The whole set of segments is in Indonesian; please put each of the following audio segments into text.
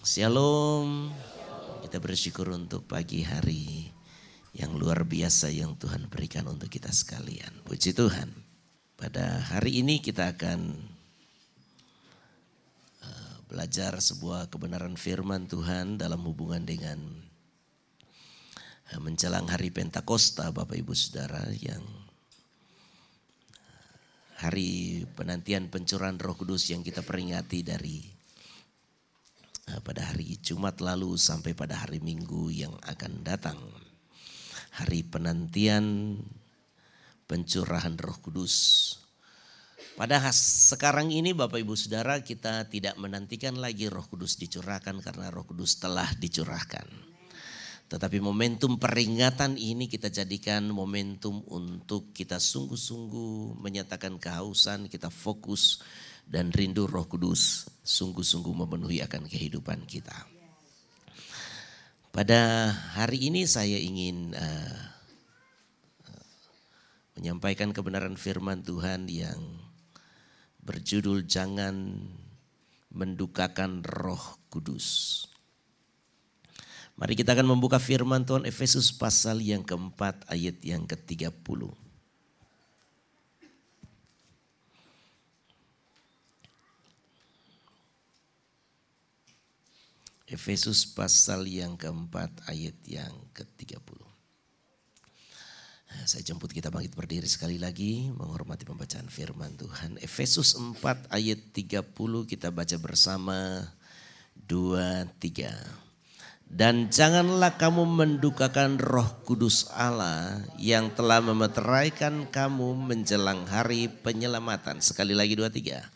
Shalom. Kita bersyukur untuk pagi hari yang luar biasa yang Tuhan berikan untuk kita sekalian. Puji Tuhan. Pada hari ini kita akan uh, belajar sebuah kebenaran firman Tuhan dalam hubungan dengan uh, menjelang hari Pentakosta Bapak Ibu Saudara yang uh, hari penantian pencurahan Roh Kudus yang kita peringati dari pada hari Jumat lalu sampai pada hari Minggu yang akan datang. Hari penantian pencurahan Roh Kudus. Pada sekarang ini Bapak Ibu Saudara kita tidak menantikan lagi Roh Kudus dicurahkan karena Roh Kudus telah dicurahkan. Tetapi momentum peringatan ini kita jadikan momentum untuk kita sungguh-sungguh menyatakan kehausan, kita fokus dan rindu Roh Kudus sungguh-sungguh memenuhi akan kehidupan kita. Pada hari ini saya ingin uh, menyampaikan kebenaran firman Tuhan yang berjudul jangan mendukakan Roh Kudus. Mari kita akan membuka firman Tuhan Efesus pasal yang keempat ayat yang ke-30. Efesus pasal yang keempat ayat yang ke-30. Nah, saya jemput kita bangkit berdiri sekali lagi menghormati pembacaan firman Tuhan. Efesus 4 ayat 30 kita baca bersama 2 3. Dan janganlah kamu mendukakan roh kudus Allah yang telah memeteraikan kamu menjelang hari penyelamatan. Sekali lagi dua tiga.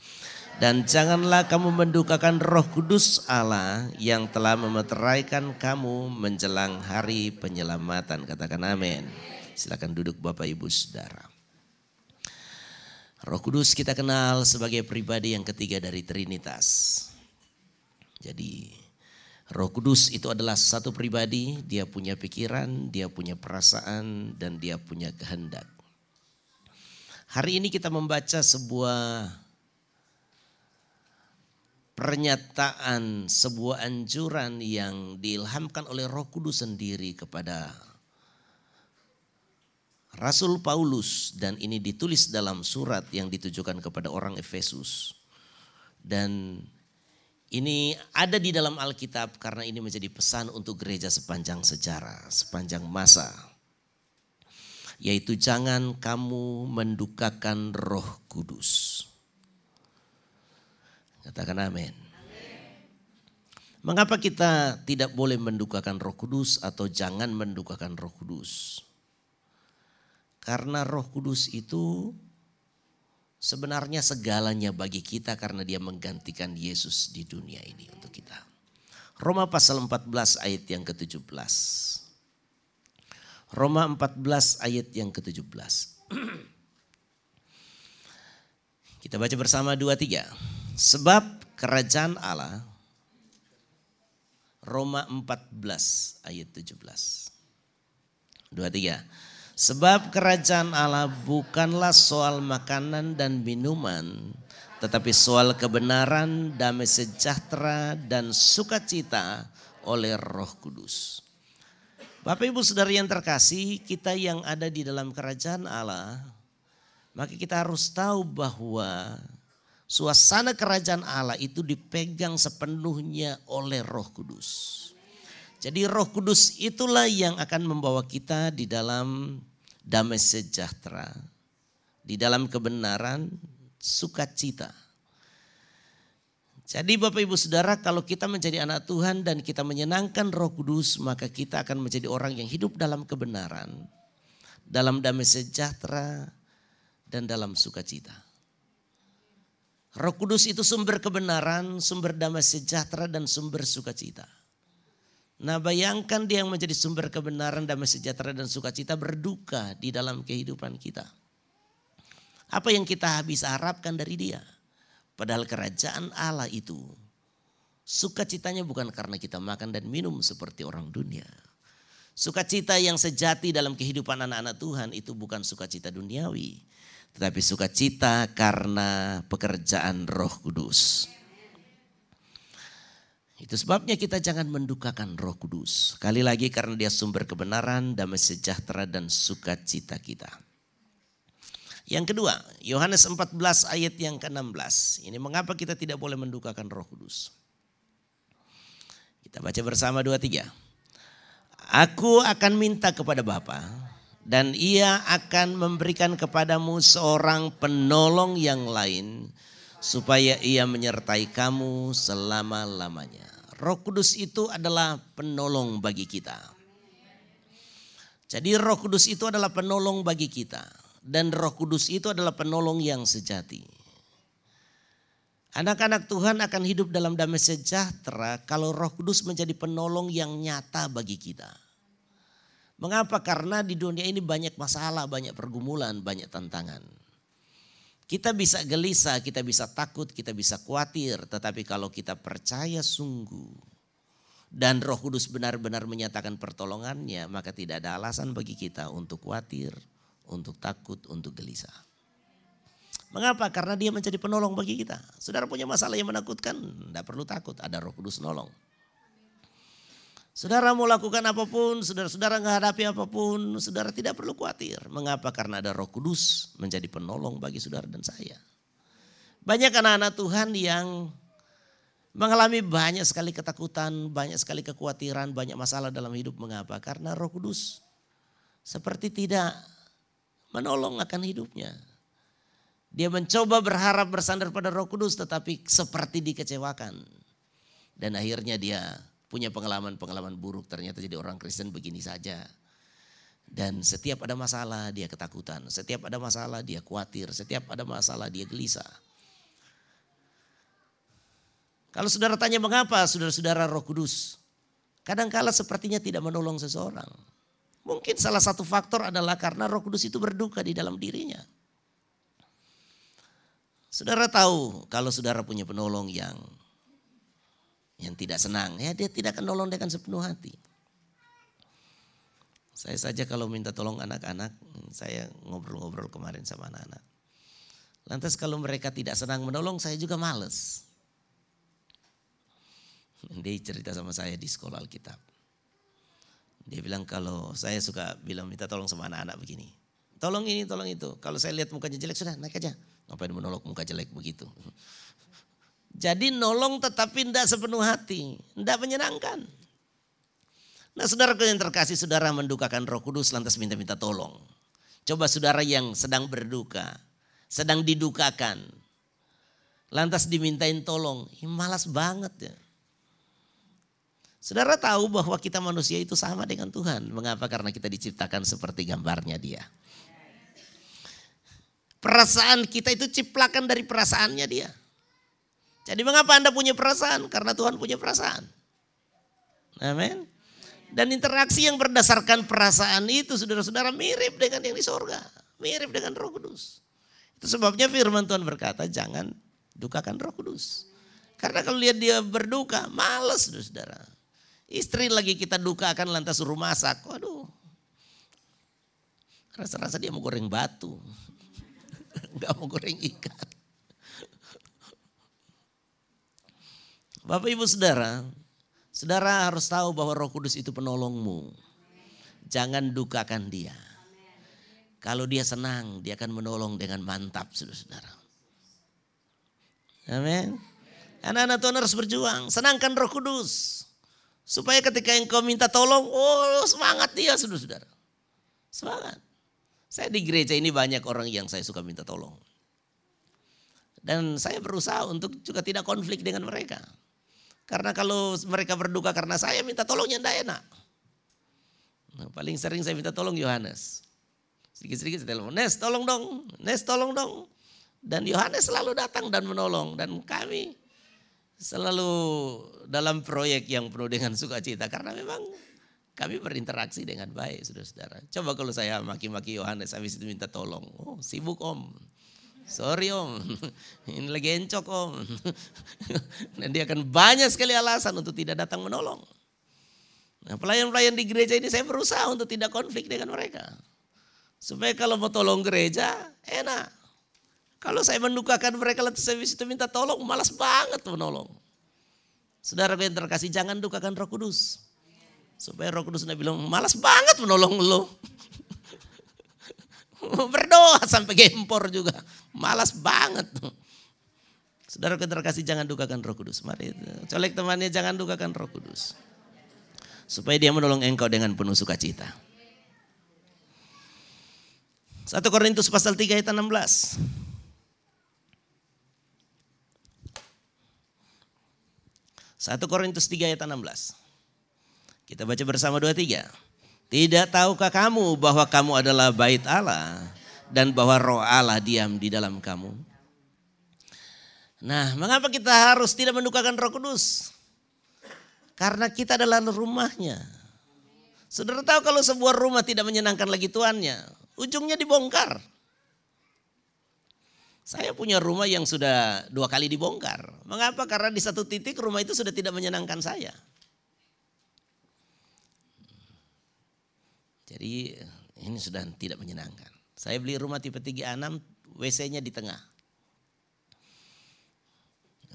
Dan janganlah kamu mendukakan roh kudus Allah yang telah memeteraikan kamu menjelang hari penyelamatan. Katakan amin. Silakan duduk Bapak Ibu Saudara. Roh Kudus kita kenal sebagai pribadi yang ketiga dari Trinitas. Jadi Roh Kudus itu adalah satu pribadi, dia punya pikiran, dia punya perasaan, dan dia punya kehendak. Hari ini kita membaca sebuah pernyataan sebuah anjuran yang diilhamkan oleh Roh Kudus sendiri kepada Rasul Paulus dan ini ditulis dalam surat yang ditujukan kepada orang Efesus. Dan ini ada di dalam Alkitab karena ini menjadi pesan untuk gereja sepanjang sejarah, sepanjang masa. Yaitu jangan kamu mendukakan Roh Kudus. Katakan amin. Mengapa kita tidak boleh mendukakan Roh Kudus atau jangan mendukakan Roh Kudus? Karena Roh Kudus itu sebenarnya segalanya bagi kita karena dia menggantikan Yesus di dunia ini untuk kita. Roma pasal 14 ayat yang ke-17. Roma 14 ayat yang ke-17. Kita baca bersama dua tiga. Sebab kerajaan Allah Roma 14 ayat 17. Dua tiga. Sebab kerajaan Allah bukanlah soal makanan dan minuman, tetapi soal kebenaran, damai sejahtera, dan sukacita oleh Roh Kudus. Bapak Ibu Saudara yang terkasih, kita yang ada di dalam kerajaan Allah, maka kita harus tahu bahwa Suasana kerajaan Allah itu dipegang sepenuhnya oleh Roh Kudus. Jadi Roh Kudus itulah yang akan membawa kita di dalam damai sejahtera, di dalam kebenaran, sukacita. Jadi Bapak Ibu Saudara kalau kita menjadi anak Tuhan dan kita menyenangkan roh kudus maka kita akan menjadi orang yang hidup dalam kebenaran. Dalam damai sejahtera dan dalam sukacita. Roh Kudus itu sumber kebenaran, sumber damai sejahtera dan sumber sukacita. Nah bayangkan dia yang menjadi sumber kebenaran, damai sejahtera dan sukacita berduka di dalam kehidupan kita. Apa yang kita bisa harapkan dari dia? Padahal kerajaan Allah itu sukacitanya bukan karena kita makan dan minum seperti orang dunia. Sukacita yang sejati dalam kehidupan anak-anak Tuhan itu bukan sukacita duniawi tetapi sukacita karena pekerjaan Roh Kudus. Itu sebabnya kita jangan mendukakan roh kudus. Sekali lagi karena dia sumber kebenaran, damai sejahtera dan sukacita kita. Yang kedua, Yohanes 14 ayat yang ke-16. Ini mengapa kita tidak boleh mendukakan roh kudus. Kita baca bersama dua tiga. Aku akan minta kepada Bapa dan ia akan memberikan kepadamu seorang penolong yang lain supaya ia menyertai kamu selama-lamanya. Roh Kudus itu adalah penolong bagi kita. Jadi Roh Kudus itu adalah penolong bagi kita dan Roh Kudus itu adalah penolong yang sejati. Anak-anak Tuhan akan hidup dalam damai sejahtera kalau Roh Kudus menjadi penolong yang nyata bagi kita. Mengapa? Karena di dunia ini banyak masalah, banyak pergumulan, banyak tantangan. Kita bisa gelisah, kita bisa takut, kita bisa khawatir. Tetapi kalau kita percaya sungguh dan roh kudus benar-benar menyatakan pertolongannya. Maka tidak ada alasan bagi kita untuk khawatir, untuk takut, untuk gelisah. Mengapa? Karena dia menjadi penolong bagi kita. Saudara punya masalah yang menakutkan, tidak perlu takut, ada roh kudus nolong. Saudara mau lakukan apa pun, saudara-saudara menghadapi apa pun, saudara tidak perlu khawatir. Mengapa? Karena ada roh kudus menjadi penolong bagi saudara dan saya. Banyak anak-anak Tuhan yang mengalami banyak sekali ketakutan, banyak sekali kekhawatiran, banyak masalah dalam hidup. Mengapa? Karena roh kudus seperti tidak menolong akan hidupnya. Dia mencoba berharap bersandar pada roh kudus tetapi seperti dikecewakan. Dan akhirnya dia punya pengalaman-pengalaman buruk ternyata jadi orang Kristen begini saja. Dan setiap ada masalah dia ketakutan, setiap ada masalah dia khawatir, setiap ada masalah dia gelisah. Kalau saudara tanya mengapa saudara-saudara roh kudus, kadangkala sepertinya tidak menolong seseorang. Mungkin salah satu faktor adalah karena roh kudus itu berduka di dalam dirinya. Saudara tahu kalau saudara punya penolong yang yang tidak senang, ya dia tidak akan nolong dengan sepenuh hati. Saya saja kalau minta tolong anak-anak, saya ngobrol-ngobrol kemarin sama anak-anak. Lantas kalau mereka tidak senang menolong, saya juga males. Dia cerita sama saya di sekolah Alkitab. Dia bilang kalau saya suka bilang minta tolong sama anak-anak begini. Tolong ini, tolong itu. Kalau saya lihat mukanya jelek, sudah naik aja. Ngapain menolong muka jelek begitu. Jadi nolong tetapi tidak sepenuh hati, tidak menyenangkan. Nah saudara yang terkasih saudara mendukakan roh kudus lantas minta-minta tolong. Coba saudara yang sedang berduka, sedang didukakan. Lantas dimintain tolong, ya, malas banget ya. Saudara tahu bahwa kita manusia itu sama dengan Tuhan. Mengapa? Karena kita diciptakan seperti gambarnya dia. Perasaan kita itu ciplakan dari perasaannya dia. Jadi mengapa Anda punya perasaan? Karena Tuhan punya perasaan. Amin. Dan interaksi yang berdasarkan perasaan itu saudara-saudara mirip dengan yang di sorga. Mirip dengan roh kudus. Itu sebabnya firman Tuhan berkata jangan dukakan roh kudus. Karena kalau lihat dia berduka, males saudara. Istri lagi kita dukakan lantas suruh masak. Waduh. Rasa-rasa dia mau goreng batu. Enggak mau goreng ikan. Bapak ibu saudara, saudara harus tahu bahwa roh kudus itu penolongmu. Jangan dukakan dia. Kalau dia senang, dia akan menolong dengan mantap saudara-saudara. Amin. Anak-anak Tuhan harus berjuang. Senangkan roh kudus. Supaya ketika engkau minta tolong, oh semangat dia saudara-saudara. Semangat. Saya di gereja ini banyak orang yang saya suka minta tolong. Dan saya berusaha untuk juga tidak konflik dengan mereka. Karena kalau mereka berduka karena saya minta tolongnya tidak enak. Nah, paling sering saya minta tolong Yohanes. Sedikit-sedikit saya telepon, Nes tolong dong, Nes tolong dong. Dan Yohanes selalu datang dan menolong. Dan kami selalu dalam proyek yang penuh dengan sukacita. Karena memang kami berinteraksi dengan baik saudara-saudara. Coba kalau saya maki-maki Yohanes habis itu minta tolong. Oh sibuk om. Sorry om, ini lagi encok om. Dan dia akan banyak sekali alasan untuk tidak datang menolong. Nah pelayan-pelayan di gereja ini saya berusaha untuk tidak konflik dengan mereka. Supaya kalau mau tolong gereja enak. Kalau saya mendukakan mereka lantas saya itu minta tolong malas banget menolong. Saudara yang terkasih jangan dukakan roh kudus. Supaya roh kudus tidak bilang malas banget menolong lo. Berdoa sampai gempor juga. Malas banget. Saudara terkasih jangan dukakan roh kudus. Mari colek temannya jangan dukakan roh kudus. Supaya dia menolong engkau dengan penuh sukacita. 1 Korintus pasal 3 ayat 16. 1 Korintus 3 ayat 16. Kita baca bersama dua tiga. Tidak tahukah kamu bahwa kamu adalah bait Allah dan bahwa roh Allah diam di dalam kamu? Nah, mengapa kita harus tidak mendukakan roh kudus? Karena kita adalah rumahnya. Saudara tahu kalau sebuah rumah tidak menyenangkan lagi tuannya, ujungnya dibongkar. Saya punya rumah yang sudah dua kali dibongkar. Mengapa? Karena di satu titik rumah itu sudah tidak menyenangkan saya. Jadi ini sudah tidak menyenangkan. Saya beli rumah tipe 36, WC-nya di tengah.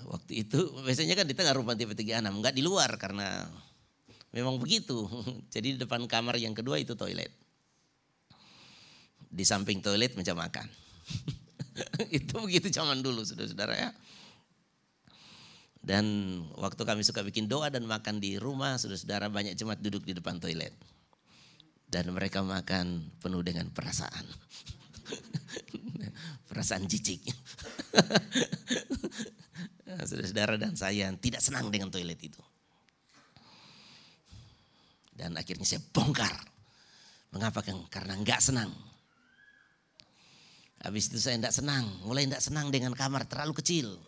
Waktu itu WC-nya kan di tengah rumah tipe 36, enggak di luar karena memang begitu. Jadi di depan kamar yang kedua itu toilet. Di samping toilet meja makan. itu begitu zaman dulu saudara-saudara ya. Dan waktu kami suka bikin doa dan makan di rumah, saudara-saudara banyak jemaat duduk di depan toilet. Dan mereka makan penuh dengan perasaan. perasaan jijik. saudara-saudara dan saya tidak senang dengan toilet itu. Dan akhirnya saya bongkar. Mengapa? Karena enggak senang Habis itu saya tidak senang, mulai tidak senang dengan kamar terlalu kecil.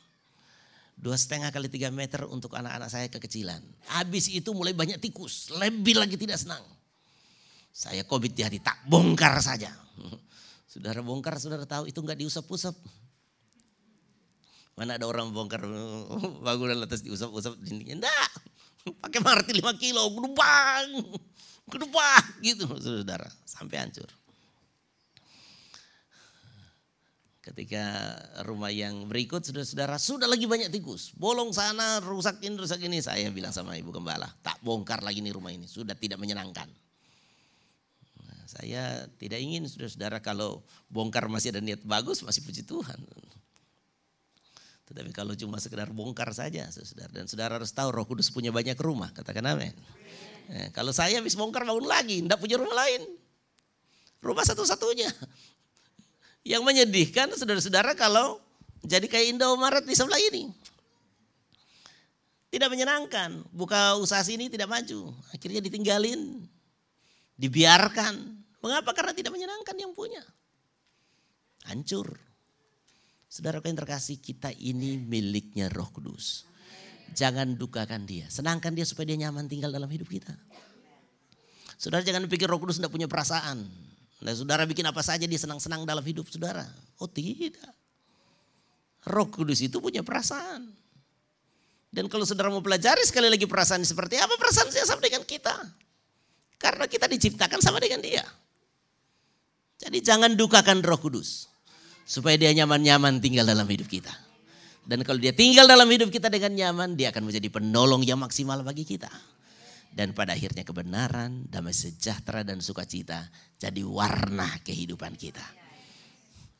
Dua setengah kali tiga meter untuk anak-anak saya kekecilan. Habis itu mulai banyak tikus, lebih lagi tidak senang. Saya covid di hati, tak bongkar saja. Saudara bongkar, saudara tahu itu nggak diusap-usap. Mana ada orang bongkar bangunan atas diusap-usap dindingnya. Enggak, pakai martil 5 kilo, gedubang, gedubang gitu saudara, sampai hancur. Ketika rumah yang berikut saudara-saudara sudah lagi banyak tikus. Bolong sana, rusak ini, rusak ini. Saya bilang sama ibu gembala, tak bongkar lagi nih rumah ini. Sudah tidak menyenangkan. Saya tidak ingin saudara-saudara kalau bongkar masih ada niat bagus, masih puji Tuhan. Tetapi kalau cuma sekedar bongkar saja, saudara dan saudara harus tahu Roh Kudus punya banyak rumah, katakan amin. Nah, kalau saya habis bongkar bangun lagi, tidak punya rumah lain. Rumah satu-satunya. Yang menyedihkan saudara-saudara kalau jadi kayak Indomaret di sebelah ini. Tidak menyenangkan. Buka usaha sini tidak maju. Akhirnya ditinggalin. Dibiarkan. Mengapa? Karena tidak menyenangkan yang punya. Hancur. Saudara yang terkasih kita ini miliknya roh kudus. Jangan dukakan dia. Senangkan dia supaya dia nyaman tinggal dalam hidup kita. Saudara jangan pikir roh kudus tidak punya perasaan. Nah saudara bikin apa saja dia senang-senang dalam hidup saudara. Oh tidak. Roh Kudus itu punya perasaan. Dan kalau saudara mau pelajari sekali lagi perasaan seperti apa, perasaan saya sama dengan kita. Karena kita diciptakan sama dengan dia. Jadi jangan dukakan roh kudus. Supaya dia nyaman-nyaman tinggal dalam hidup kita. Dan kalau dia tinggal dalam hidup kita dengan nyaman, dia akan menjadi penolong yang maksimal bagi kita. Dan pada akhirnya kebenaran, damai sejahtera dan sukacita jadi warna kehidupan kita.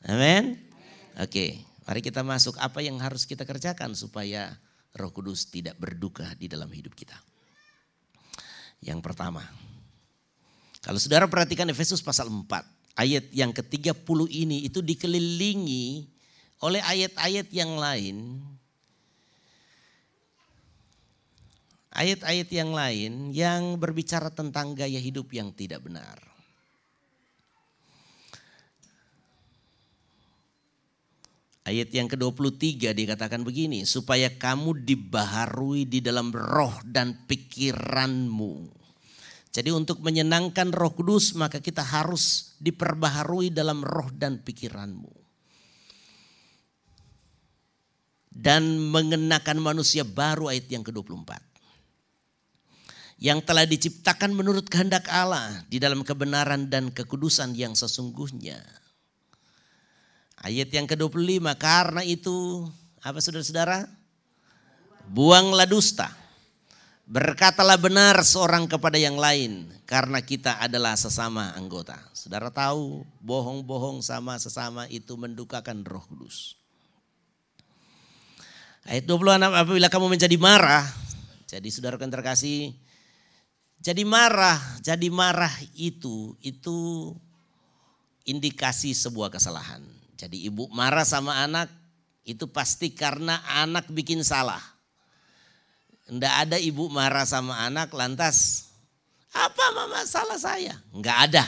Amin. Oke, mari kita masuk apa yang harus kita kerjakan supaya Roh Kudus tidak berduka di dalam hidup kita. Yang pertama, kalau saudara perhatikan Efesus pasal 4, ayat yang ke-30 ini itu dikelilingi oleh ayat-ayat yang lain ayat-ayat yang lain yang berbicara tentang gaya hidup yang tidak benar. Ayat yang ke-23 dikatakan begini, supaya kamu dibaharui di dalam roh dan pikiranmu. Jadi untuk menyenangkan roh kudus maka kita harus diperbaharui dalam roh dan pikiranmu. Dan mengenakan manusia baru ayat yang ke-24 yang telah diciptakan menurut kehendak Allah di dalam kebenaran dan kekudusan yang sesungguhnya. Ayat yang ke-25, karena itu apa saudara-saudara? Buanglah dusta. Berkatalah benar seorang kepada yang lain karena kita adalah sesama anggota. Saudara tahu bohong-bohong sama sesama itu mendukakan roh kudus. Ayat 26 apabila kamu menjadi marah. Jadi saudara kan terkasih. Jadi marah, jadi marah itu, itu indikasi sebuah kesalahan. Jadi ibu marah sama anak itu pasti karena anak bikin salah. Enggak ada ibu marah sama anak lantas apa mama salah saya? Enggak ada.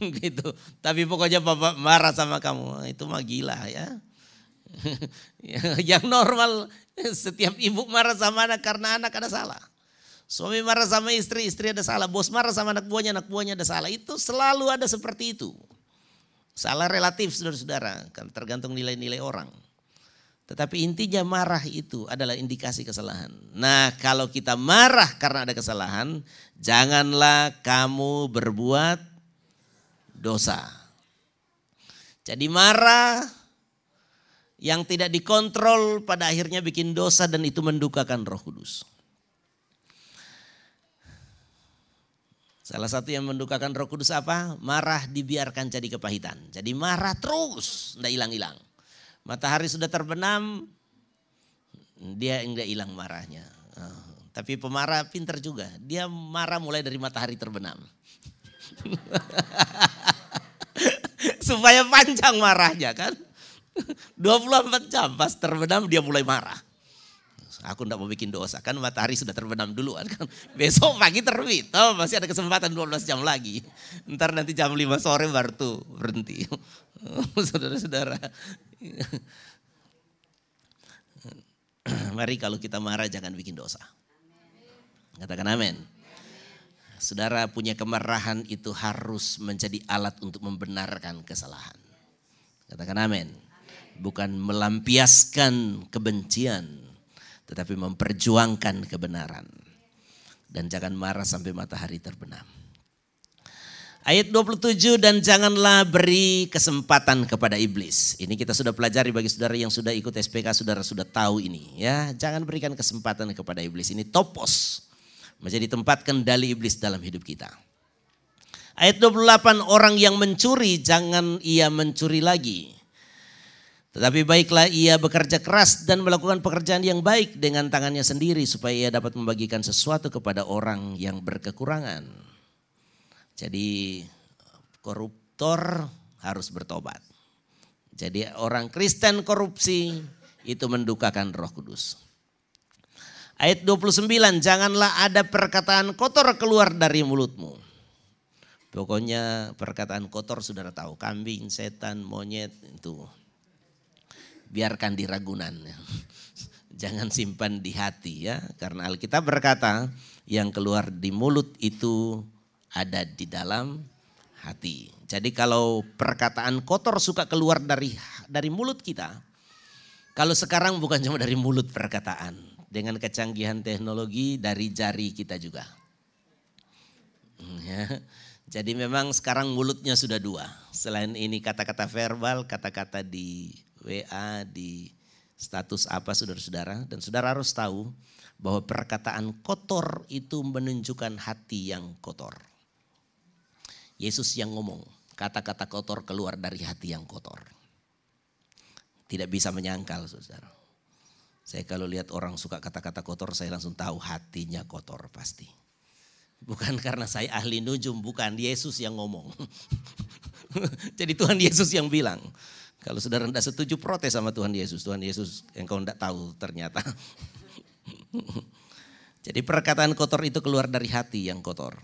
gitu. Tapi pokoknya bapak marah sama kamu, itu mah gila ya. Yang normal setiap ibu marah sama anak karena anak ada salah. Suami marah sama istri, istri ada salah. Bos marah sama anak buahnya, anak buahnya ada salah. Itu selalu ada seperti itu. Salah relatif saudara-saudara, kan tergantung nilai-nilai orang. Tetapi intinya marah itu adalah indikasi kesalahan. Nah kalau kita marah karena ada kesalahan, janganlah kamu berbuat dosa. Jadi marah yang tidak dikontrol pada akhirnya bikin dosa dan itu mendukakan roh kudus. Salah satu yang mendukakan roh kudus apa? Marah dibiarkan jadi kepahitan. Jadi marah terus, tidak hilang-hilang. Matahari sudah terbenam, dia enggak hilang marahnya. Ah, tapi pemarah pinter juga. Dia marah mulai dari matahari terbenam. Supaya panjang marahnya kan. 24 jam pas terbenam dia mulai marah. Aku tidak mau bikin dosa. Kan matahari sudah terbenam dulu kan. Besok pagi terbit. Oh, masih ada kesempatan 12 jam lagi. Ntar nanti jam 5 sore baru tuh berhenti. Saudara-saudara. Mari kalau kita marah jangan bikin dosa. Katakan amin. Saudara punya kemarahan itu harus menjadi alat untuk membenarkan kesalahan. Katakan amin. Bukan melampiaskan kebencian tetapi memperjuangkan kebenaran. Dan jangan marah sampai matahari terbenam. Ayat 27 dan janganlah beri kesempatan kepada iblis. Ini kita sudah pelajari bagi saudara yang sudah ikut SPK saudara sudah tahu ini ya. Jangan berikan kesempatan kepada iblis. Ini topos menjadi tempat kendali iblis dalam hidup kita. Ayat 28 orang yang mencuri jangan ia mencuri lagi. Tetapi baiklah ia bekerja keras dan melakukan pekerjaan yang baik dengan tangannya sendiri supaya ia dapat membagikan sesuatu kepada orang yang berkekurangan. Jadi koruptor harus bertobat. Jadi orang Kristen korupsi itu mendukakan roh kudus. Ayat 29, janganlah ada perkataan kotor keluar dari mulutmu. Pokoknya perkataan kotor saudara tahu, kambing, setan, monyet itu biarkan di ragunan. Jangan simpan di hati ya. Karena Alkitab berkata yang keluar di mulut itu ada di dalam hati. Jadi kalau perkataan kotor suka keluar dari dari mulut kita. Kalau sekarang bukan cuma dari mulut perkataan. Dengan kecanggihan teknologi dari jari kita juga. Ya. Jadi memang sekarang mulutnya sudah dua. Selain ini kata-kata verbal, kata-kata di WA, di status apa saudara-saudara. Dan saudara harus tahu bahwa perkataan kotor itu menunjukkan hati yang kotor. Yesus yang ngomong, kata-kata kotor keluar dari hati yang kotor. Tidak bisa menyangkal saudara. Saya kalau lihat orang suka kata-kata kotor saya langsung tahu hatinya kotor pasti. Bukan karena saya ahli nujum, bukan Yesus yang ngomong. Jadi Tuhan Yesus yang bilang, kalau saudara tidak setuju protes sama Tuhan Yesus. Tuhan Yesus engkau tidak tahu ternyata. Jadi perkataan kotor itu keluar dari hati yang kotor.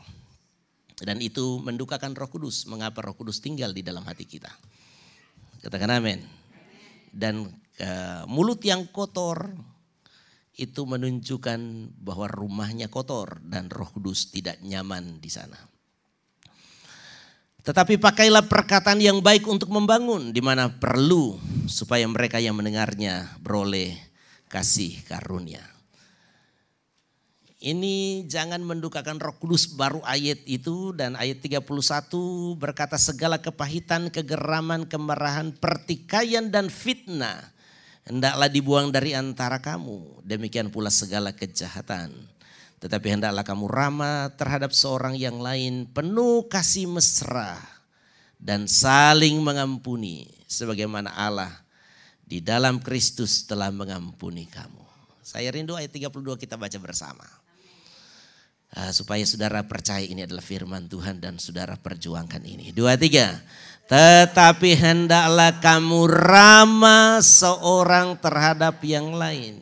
Dan itu mendukakan roh kudus. Mengapa roh kudus tinggal di dalam hati kita. Katakan amin. Dan uh, mulut yang kotor itu menunjukkan bahwa rumahnya kotor dan roh kudus tidak nyaman di sana. Tetapi pakailah perkataan yang baik untuk membangun di mana perlu supaya mereka yang mendengarnya beroleh kasih karunia. Ini jangan mendukakan roh kudus baru ayat itu dan ayat 31 berkata segala kepahitan, kegeraman, kemarahan, pertikaian dan fitnah hendaklah dibuang dari antara kamu. Demikian pula segala kejahatan. Tetapi hendaklah kamu ramah terhadap seorang yang lain, penuh kasih mesra dan saling mengampuni sebagaimana Allah di dalam Kristus telah mengampuni kamu. Saya rindu ayat 32 kita baca bersama. Uh, supaya saudara percaya ini adalah firman Tuhan dan saudara perjuangkan ini. Dua tiga. Tetapi hendaklah kamu ramah seorang terhadap yang lain.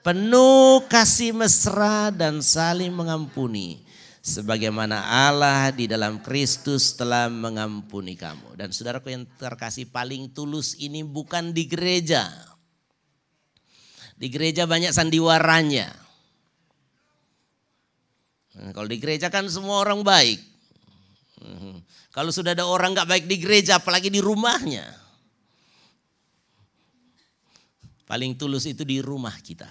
Penuh kasih mesra dan saling mengampuni. Sebagaimana Allah di dalam Kristus telah mengampuni kamu. Dan saudaraku yang terkasih paling tulus ini bukan di gereja. Di gereja banyak sandiwaranya. Nah, kalau di gereja kan semua orang baik. Hmm. Kalau sudah ada orang nggak baik di gereja, apalagi di rumahnya. Paling tulus itu di rumah kita.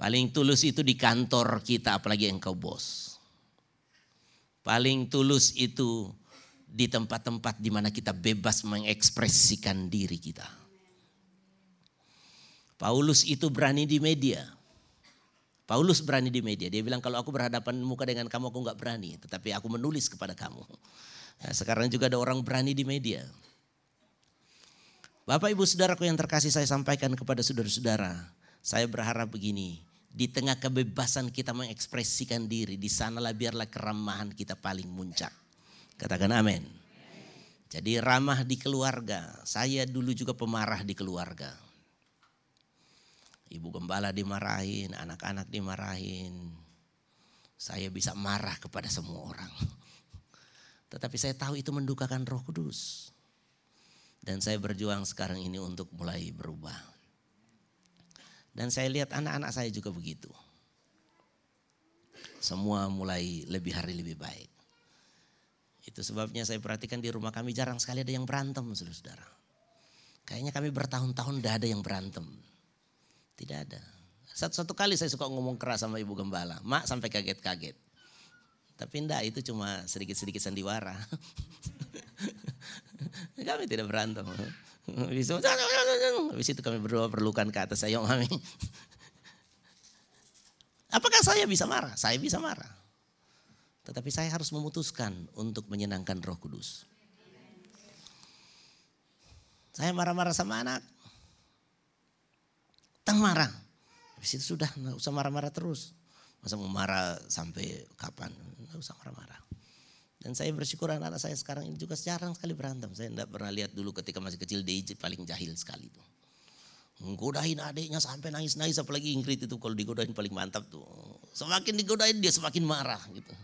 Paling tulus itu di kantor kita, apalagi engkau bos. Paling tulus itu di tempat-tempat di mana kita bebas mengekspresikan diri kita. Paulus itu berani di media. Paulus berani di media. Dia bilang kalau aku berhadapan muka dengan kamu aku nggak berani. Tetapi aku menulis kepada kamu. Nah, sekarang juga ada orang berani di media. Bapak ibu saudaraku yang terkasih saya sampaikan kepada saudara-saudara. Saya berharap begini. Di tengah kebebasan kita mengekspresikan diri. Di sanalah biarlah keramahan kita paling muncak. Katakan amin. Jadi ramah di keluarga. Saya dulu juga pemarah di keluarga Ibu gembala dimarahin, anak-anak dimarahin. Saya bisa marah kepada semua orang. Tetapi saya tahu itu mendukakan roh kudus. Dan saya berjuang sekarang ini untuk mulai berubah. Dan saya lihat anak-anak saya juga begitu. Semua mulai lebih hari lebih baik. Itu sebabnya saya perhatikan di rumah kami jarang sekali ada yang berantem saudara-saudara. Kayaknya kami bertahun-tahun tidak ada yang berantem. Tidak ada. Satu-satu kali saya suka ngomong keras sama ibu gembala. Mak sampai kaget-kaget. Tapi enggak itu cuma sedikit-sedikit sandiwara. kami tidak berantem. Habis itu, habis itu kami berdua perlukan ke atas saya kami. Apakah saya bisa marah? Saya bisa marah. Tetapi saya harus memutuskan untuk menyenangkan roh kudus. Saya marah-marah sama anak, Tang marah. Habis itu sudah nggak usah marah-marah terus. Masa mau marah sampai kapan? Nggak usah marah-marah. Dan saya bersyukur anak-anak saya sekarang ini juga jarang sekali berantem. Saya tidak pernah lihat dulu ketika masih kecil DJ paling jahil sekali tuh. Menggodain adiknya sampai nangis-nangis apalagi Ingrid itu kalau digodain paling mantap tuh. Semakin digodain dia semakin marah gitu.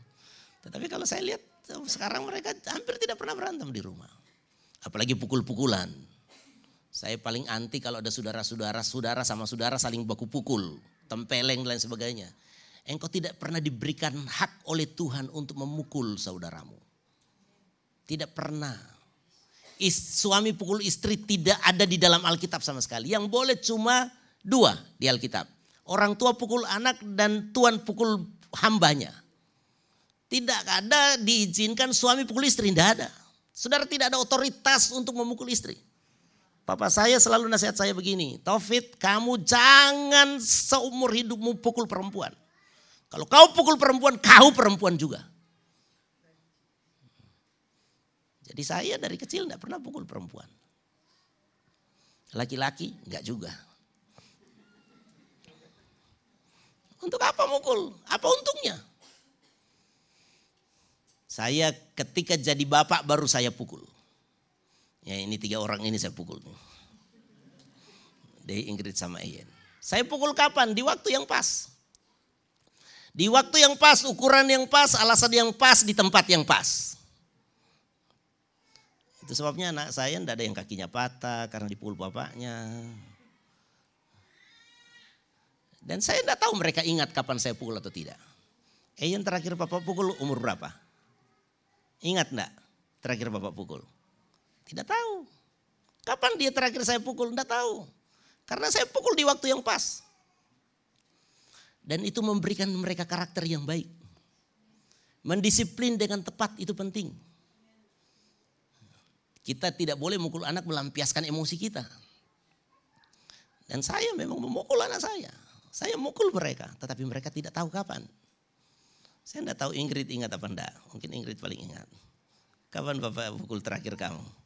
Tetapi kalau saya lihat sekarang mereka hampir tidak pernah berantem di rumah. Apalagi pukul-pukulan. Saya paling anti kalau ada saudara-saudara, saudara sama saudara saling baku pukul, tempeleng dan lain sebagainya. Engkau tidak pernah diberikan hak oleh Tuhan untuk memukul saudaramu. Tidak pernah. Is, suami pukul istri tidak ada di dalam Alkitab sama sekali. Yang boleh cuma dua di Alkitab. Orang tua pukul anak dan tuan pukul hambanya. Tidak ada diizinkan suami pukul istri, tidak ada. Saudara tidak ada otoritas untuk memukul istri. Papa saya selalu nasihat saya begini, Taufik kamu jangan seumur hidupmu pukul perempuan. Kalau kau pukul perempuan, kau perempuan juga. Jadi saya dari kecil tidak pernah pukul perempuan. Laki-laki enggak juga. Untuk apa mukul? Apa untungnya? Saya ketika jadi bapak baru saya pukul. Ya ini tiga orang ini saya pukul. Dari Ingrid sama Ian. Saya pukul kapan? Di waktu yang pas. Di waktu yang pas, ukuran yang pas, alasan yang pas, di tempat yang pas. Itu sebabnya anak saya tidak ada yang kakinya patah karena dipukul bapaknya. Dan saya tidak tahu mereka ingat kapan saya pukul atau tidak. Ian terakhir bapak pukul umur berapa? Ingat enggak terakhir bapak pukul? Tidak tahu. Kapan dia terakhir saya pukul? Tidak tahu. Karena saya pukul di waktu yang pas. Dan itu memberikan mereka karakter yang baik. Mendisiplin dengan tepat itu penting. Kita tidak boleh mukul anak melampiaskan emosi kita. Dan saya memang memukul anak saya. Saya mukul mereka, tetapi mereka tidak tahu kapan. Saya tidak tahu Ingrid ingat apa enggak. Mungkin Ingrid paling ingat. Kapan Bapak pukul terakhir kamu?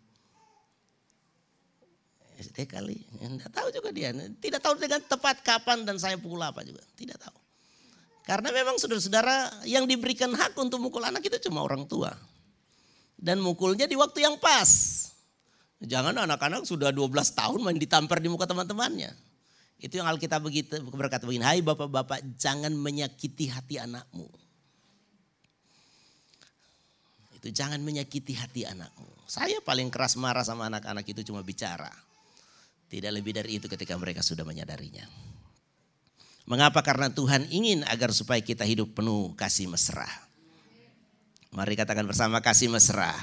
SD kali. Tidak tahu juga dia. Tidak tahu dengan tepat kapan dan saya pukul apa juga. Tidak tahu. Karena memang saudara-saudara yang diberikan hak untuk mukul anak itu cuma orang tua. Dan mukulnya di waktu yang pas. Jangan anak-anak sudah 12 tahun main ditampar di muka teman-temannya. Itu yang Alkitab begitu berkata begini, hai bapak-bapak jangan menyakiti hati anakmu. Itu jangan menyakiti hati anakmu. Saya paling keras marah sama anak-anak itu cuma bicara. Tidak lebih dari itu ketika mereka sudah menyadarinya. Mengapa? Karena Tuhan ingin agar supaya kita hidup penuh kasih mesra. Mari katakan bersama kasih mesra.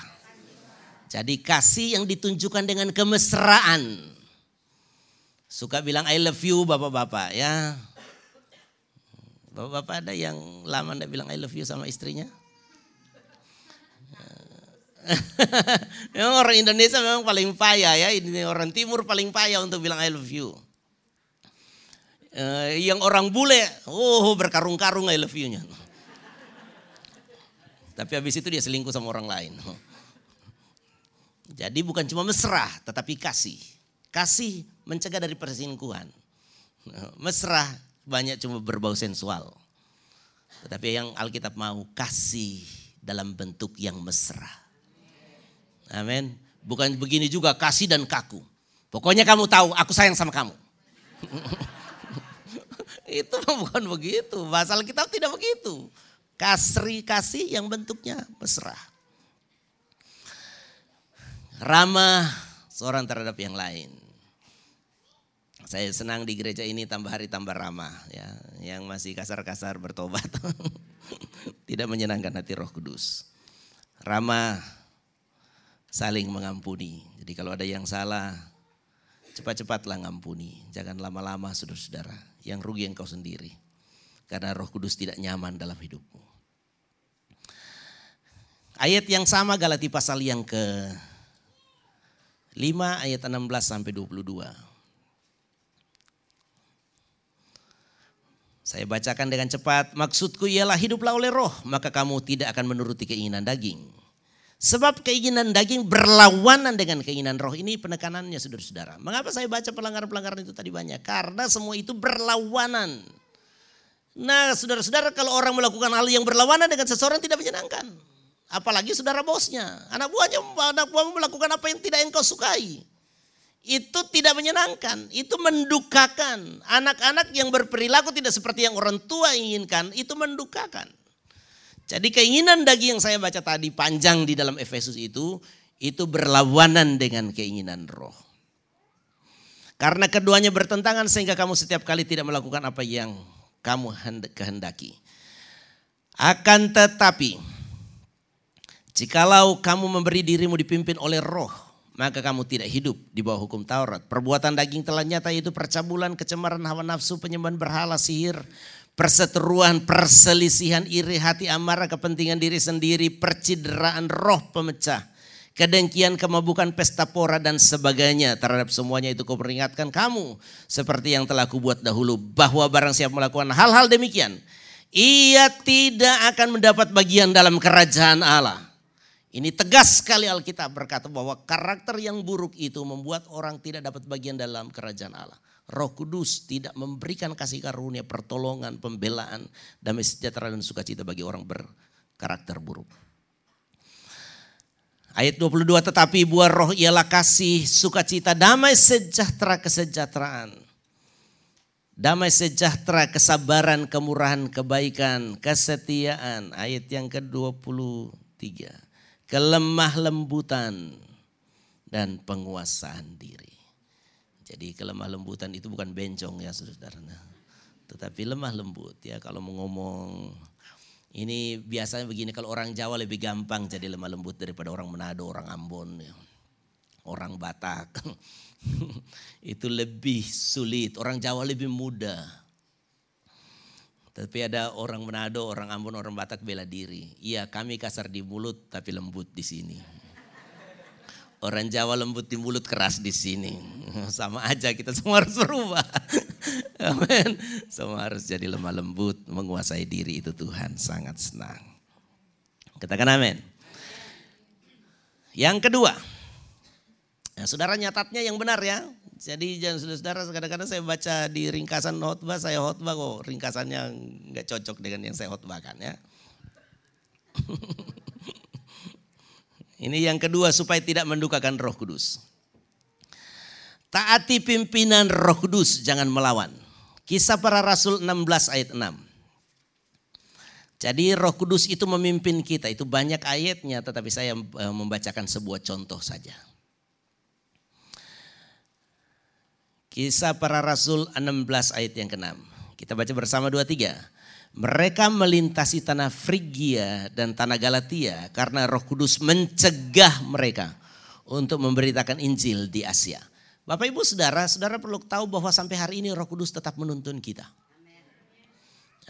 Jadi kasih yang ditunjukkan dengan kemesraan. Suka bilang I love you bapak-bapak ya. Bapak-bapak ada yang lama enggak bilang I love you sama istrinya? memang orang Indonesia memang paling payah ya. Ini orang timur paling payah untuk bilang I love you. Uh, yang orang bule, oh berkarung-karung I love you-nya. Tapi habis itu dia selingkuh sama orang lain. Jadi bukan cuma mesra, tetapi kasih. Kasih mencegah dari perselingkuhan. Mesra banyak cuma berbau sensual. Tetapi yang Alkitab mau kasih dalam bentuk yang mesra. Amin. Bukan begini juga kasih dan kaku. Pokoknya kamu tahu aku sayang sama kamu. Itu bukan begitu. Bahasa Alkitab tidak begitu. Kasri kasih yang bentuknya mesra ramah seorang terhadap yang lain. Saya senang di gereja ini tambah hari tambah ramah ya. Yang masih kasar-kasar bertobat. Tidak menyenangkan hati Roh Kudus. Ramah saling mengampuni. Jadi kalau ada yang salah cepat-cepatlah ngampuni. Jangan lama-lama saudara-saudara. Yang rugi engkau sendiri. Karena Roh Kudus tidak nyaman dalam hidupmu. Ayat yang sama Galati pasal yang ke 5 ayat 16 sampai 22. Saya bacakan dengan cepat. Maksudku ialah hiduplah oleh roh, maka kamu tidak akan menuruti keinginan daging. Sebab keinginan daging berlawanan dengan keinginan roh. Ini penekanannya saudara-saudara. Mengapa saya baca pelanggaran-pelanggaran itu tadi banyak? Karena semua itu berlawanan. Nah saudara-saudara kalau orang melakukan hal yang berlawanan dengan seseorang tidak menyenangkan. Apalagi saudara bosnya. Anak buahnya, anak buahmu melakukan apa yang tidak engkau sukai. Itu tidak menyenangkan, itu mendukakan. Anak-anak yang berperilaku tidak seperti yang orang tua inginkan, itu mendukakan. Jadi keinginan daging yang saya baca tadi panjang di dalam Efesus itu, itu berlawanan dengan keinginan roh. Karena keduanya bertentangan sehingga kamu setiap kali tidak melakukan apa yang kamu kehendaki. Akan tetapi, Jikalau kamu memberi dirimu dipimpin oleh roh, maka kamu tidak hidup di bawah hukum Taurat. Perbuatan daging telah nyata itu percabulan, kecemaran hawa nafsu, penyembahan berhala, sihir, perseteruan, perselisihan, iri hati, amarah, kepentingan diri sendiri, percideraan roh pemecah, kedengkian, kemabukan, pesta pora dan sebagainya. Terhadap semuanya itu kau peringatkan kamu seperti yang telah kubuat dahulu bahwa barang siapa melakukan hal-hal demikian, ia tidak akan mendapat bagian dalam kerajaan Allah. Ini tegas sekali Alkitab berkata bahwa karakter yang buruk itu membuat orang tidak dapat bagian dalam kerajaan Allah. Roh Kudus tidak memberikan kasih karunia, pertolongan, pembelaan, damai sejahtera dan sukacita bagi orang berkarakter buruk. Ayat 22, tetapi buah roh ialah kasih, sukacita, damai sejahtera, kesejahteraan. Damai sejahtera, kesabaran, kemurahan, kebaikan, kesetiaan. Ayat yang ke-23 kelemah lembutan dan penguasaan diri. Jadi kelemah lembutan itu bukan bencong ya saudara. Tetapi lemah lembut ya kalau mau ngomong ini biasanya begini kalau orang Jawa lebih gampang jadi lemah lembut daripada orang Manado, orang Ambon, ya. orang Batak. itu lebih sulit, orang Jawa lebih mudah. Tapi ada orang Manado, orang Ambon, orang Batak bela diri. Iya kami kasar di mulut tapi lembut di sini. Orang Jawa lembut di mulut keras di sini. Sama aja kita semua harus berubah. Amin. Semua harus jadi lemah lembut, menguasai diri itu Tuhan sangat senang. Katakan amin. Yang kedua, ya, saudara nyatatnya yang benar ya. Jadi jangan saudara kadang-kadang saya baca di ringkasan khotbah, saya khotbah kok ringkasannya nggak cocok dengan yang saya khotbahkan ya. Ini yang kedua supaya tidak mendukakan roh kudus. Taati pimpinan roh kudus, jangan melawan. Kisah para Rasul 16 ayat 6. Jadi roh kudus itu memimpin kita, itu banyak ayatnya tetapi saya eh, membacakan sebuah contoh saja. Kisah para Rasul 16 ayat yang ke-6. Kita baca bersama dua tiga. Mereka melintasi tanah Frigia dan tanah Galatia karena Roh Kudus mencegah mereka untuk memberitakan Injil di Asia. Bapak Ibu Saudara, Saudara perlu tahu bahwa sampai hari ini Roh Kudus tetap menuntun kita.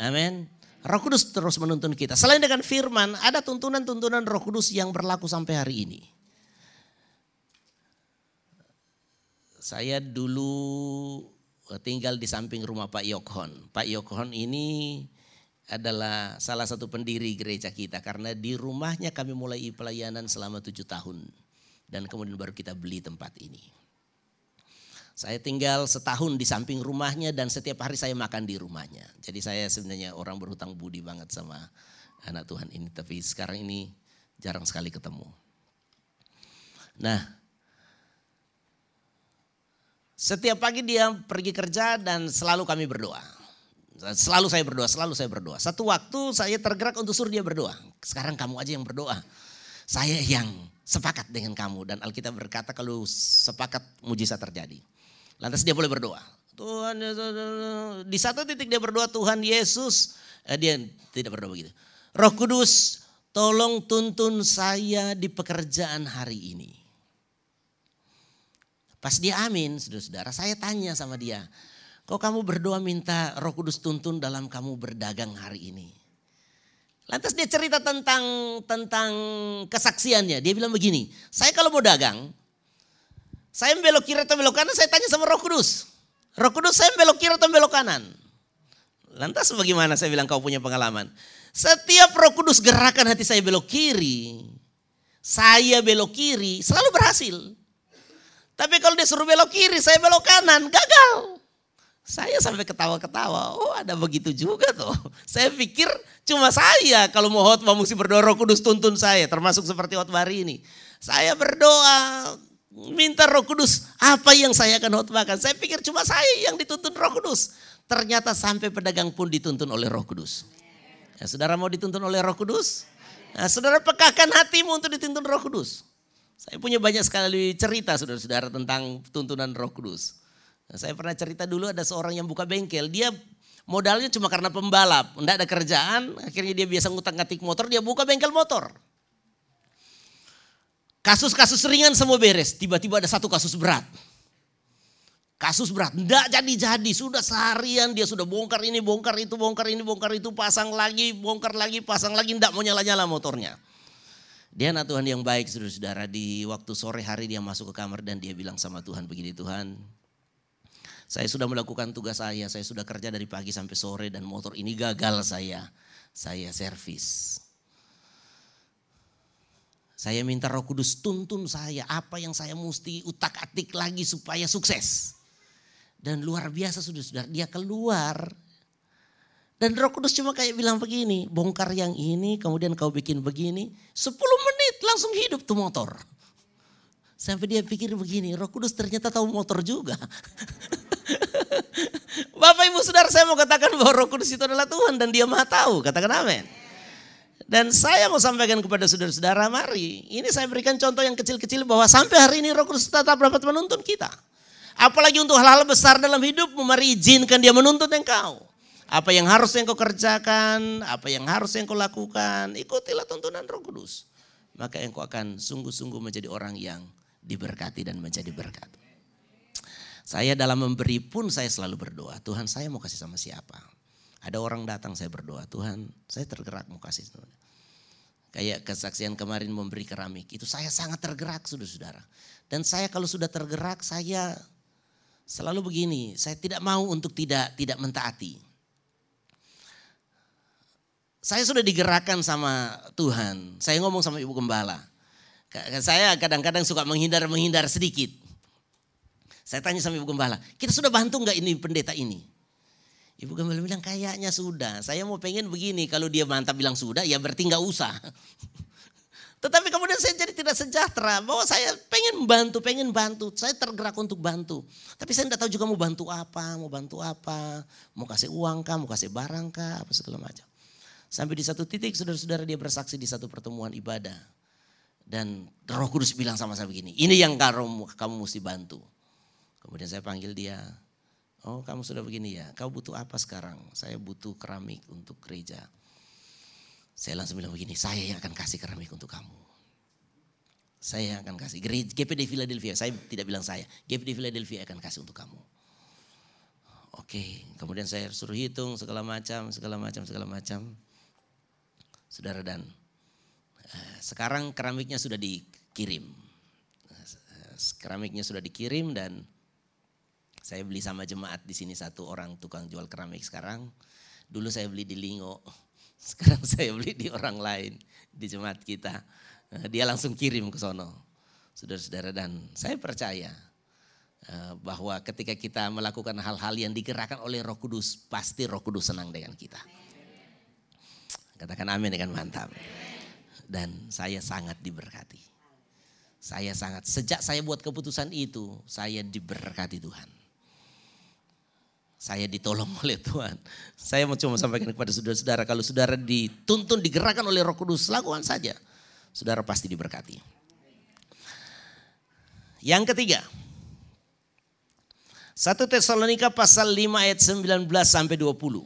Amin. Roh Kudus terus menuntun kita. Selain dengan firman, ada tuntunan-tuntunan Roh Kudus yang berlaku sampai hari ini. Saya dulu tinggal di samping rumah Pak Yokhon. Pak Yokhon ini adalah salah satu pendiri gereja kita karena di rumahnya kami mulai pelayanan selama tujuh tahun dan kemudian baru kita beli tempat ini. Saya tinggal setahun di samping rumahnya dan setiap hari saya makan di rumahnya. Jadi saya sebenarnya orang berhutang budi banget sama anak Tuhan ini. Tapi sekarang ini jarang sekali ketemu. Nah, setiap pagi dia pergi kerja dan selalu kami berdoa. Selalu saya berdoa, selalu saya berdoa. Satu waktu saya tergerak untuk suruh dia berdoa. Sekarang kamu aja yang berdoa. Saya yang sepakat dengan kamu. Dan Alkitab berkata kalau sepakat mujizat terjadi. Lantas dia boleh berdoa. Tuhan, di satu titik dia berdoa Tuhan Yesus. Eh, dia tidak berdoa begitu. Roh Kudus tolong tuntun saya di pekerjaan hari ini. Pas dia amin, saudara-saudara, saya tanya sama dia, Kok kamu berdoa minta roh kudus tuntun dalam kamu berdagang hari ini. Lantas dia cerita tentang tentang kesaksiannya. Dia bilang begini, saya kalau mau dagang, saya belok kiri atau belok kanan, saya tanya sama roh kudus. Roh kudus saya belok kiri atau belok kanan. Lantas bagaimana saya bilang kau punya pengalaman. Setiap roh kudus gerakan hati saya belok kiri, saya belok kiri, selalu berhasil. Tapi kalau dia suruh belok kiri, saya belok kanan, gagal. Saya sampai ketawa-ketawa, oh ada begitu juga tuh. Saya pikir cuma saya kalau mau khotbah mesti berdoa roh kudus tuntun saya. Termasuk seperti khotbah hari ini. Saya berdoa, minta roh kudus apa yang saya akan khotbahkan. Saya pikir cuma saya yang dituntun roh kudus. Ternyata sampai pedagang pun dituntun oleh roh kudus. Ya, saudara mau dituntun oleh roh kudus? Nah, saudara pekakan hatimu untuk dituntun roh kudus. Saya punya banyak sekali cerita saudara-saudara tentang tuntunan roh kudus. Saya pernah cerita dulu ada seorang yang buka bengkel, dia modalnya cuma karena pembalap, enggak ada kerjaan, akhirnya dia biasa ngutang-ngatik motor, dia buka bengkel motor. Kasus-kasus ringan semua beres, tiba-tiba ada satu kasus berat. Kasus berat, enggak jadi-jadi, sudah seharian dia sudah bongkar ini, bongkar itu, bongkar ini, bongkar itu, pasang lagi, bongkar lagi, pasang lagi, enggak mau nyala-nyala motornya. Dia anak Tuhan yang baik saudara-saudara, di waktu sore hari dia masuk ke kamar dan dia bilang sama Tuhan begini, Tuhan saya sudah melakukan tugas saya, saya sudah kerja dari pagi sampai sore dan motor ini gagal saya. Saya servis. Saya minta roh kudus tuntun saya apa yang saya mesti utak atik lagi supaya sukses. Dan luar biasa sudah sudah dia keluar. Dan roh kudus cuma kayak bilang begini, bongkar yang ini kemudian kau bikin begini. 10 menit langsung hidup tuh motor. Sampai dia pikir begini, roh kudus ternyata tahu motor juga. Bapak ibu saudara saya mau katakan bahwa roh kudus itu adalah Tuhan dan dia maha tahu. Katakan amin. Dan saya mau sampaikan kepada saudara-saudara mari. Ini saya berikan contoh yang kecil-kecil bahwa sampai hari ini roh kudus tetap dapat menuntun kita. Apalagi untuk hal-hal besar dalam hidup, mari izinkan dia menuntut engkau. Apa yang harus engkau kerjakan, apa yang harus engkau lakukan, ikutilah tuntunan roh kudus. Maka engkau akan sungguh-sungguh menjadi orang yang diberkati dan menjadi berkat. Saya dalam memberi pun saya selalu berdoa, Tuhan saya mau kasih sama siapa. Ada orang datang saya berdoa, Tuhan saya tergerak mau kasih. Kayak kesaksian kemarin memberi keramik. Itu saya sangat tergerak saudara-saudara. Dan saya kalau sudah tergerak saya selalu begini. Saya tidak mau untuk tidak tidak mentaati. Saya sudah digerakkan sama Tuhan. Saya ngomong sama Ibu Gembala. Saya kadang-kadang suka menghindar-menghindar sedikit. Saya tanya sama Ibu Gembala, kita sudah bantu nggak ini pendeta ini? Ibu Gembala bilang kayaknya sudah. Saya mau pengen begini, kalau dia mantap bilang sudah, ya berarti nggak usah. Tetapi kemudian saya jadi tidak sejahtera bahwa saya pengen bantu, pengen bantu. Saya tergerak untuk bantu. Tapi saya tidak tahu juga mau bantu apa, mau bantu apa. Mau kasih uang kah, mau kasih barang kah, apa segala macam. Sampai di satu titik saudara-saudara dia bersaksi di satu pertemuan ibadah. Dan roh kudus bilang sama saya begini, ini yang kamu, kamu mesti bantu. Kemudian saya panggil dia, Oh kamu sudah begini ya, kau butuh apa sekarang? Saya butuh keramik untuk gereja. Saya langsung bilang begini, saya yang akan kasih keramik untuk kamu. Saya yang akan kasih. GPD Philadelphia, saya tidak bilang saya. GPD Philadelphia akan kasih untuk kamu. Oke, kemudian saya suruh hitung segala macam, segala macam, segala macam. Saudara dan eh, sekarang keramiknya sudah dikirim. Eh, keramiknya sudah dikirim dan saya beli sama jemaat di sini satu orang tukang jual keramik sekarang. Dulu saya beli di Lingo, sekarang saya beli di orang lain di jemaat kita. Eh, dia langsung kirim ke sono. Saudara-saudara dan saya percaya eh, bahwa ketika kita melakukan hal-hal yang digerakkan oleh Roh Kudus, pasti Roh Kudus senang dengan kita. Katakan amin dengan mantap. Dan saya sangat diberkati. Saya sangat, sejak saya buat keputusan itu, saya diberkati Tuhan. Saya ditolong oleh Tuhan. Saya mau cuma sampaikan kepada saudara-saudara, kalau saudara dituntun, digerakkan oleh roh kudus, lakukan saja. Saudara pasti diberkati. Yang ketiga, 1 Tesalonika pasal 5 ayat 19 sampai 20.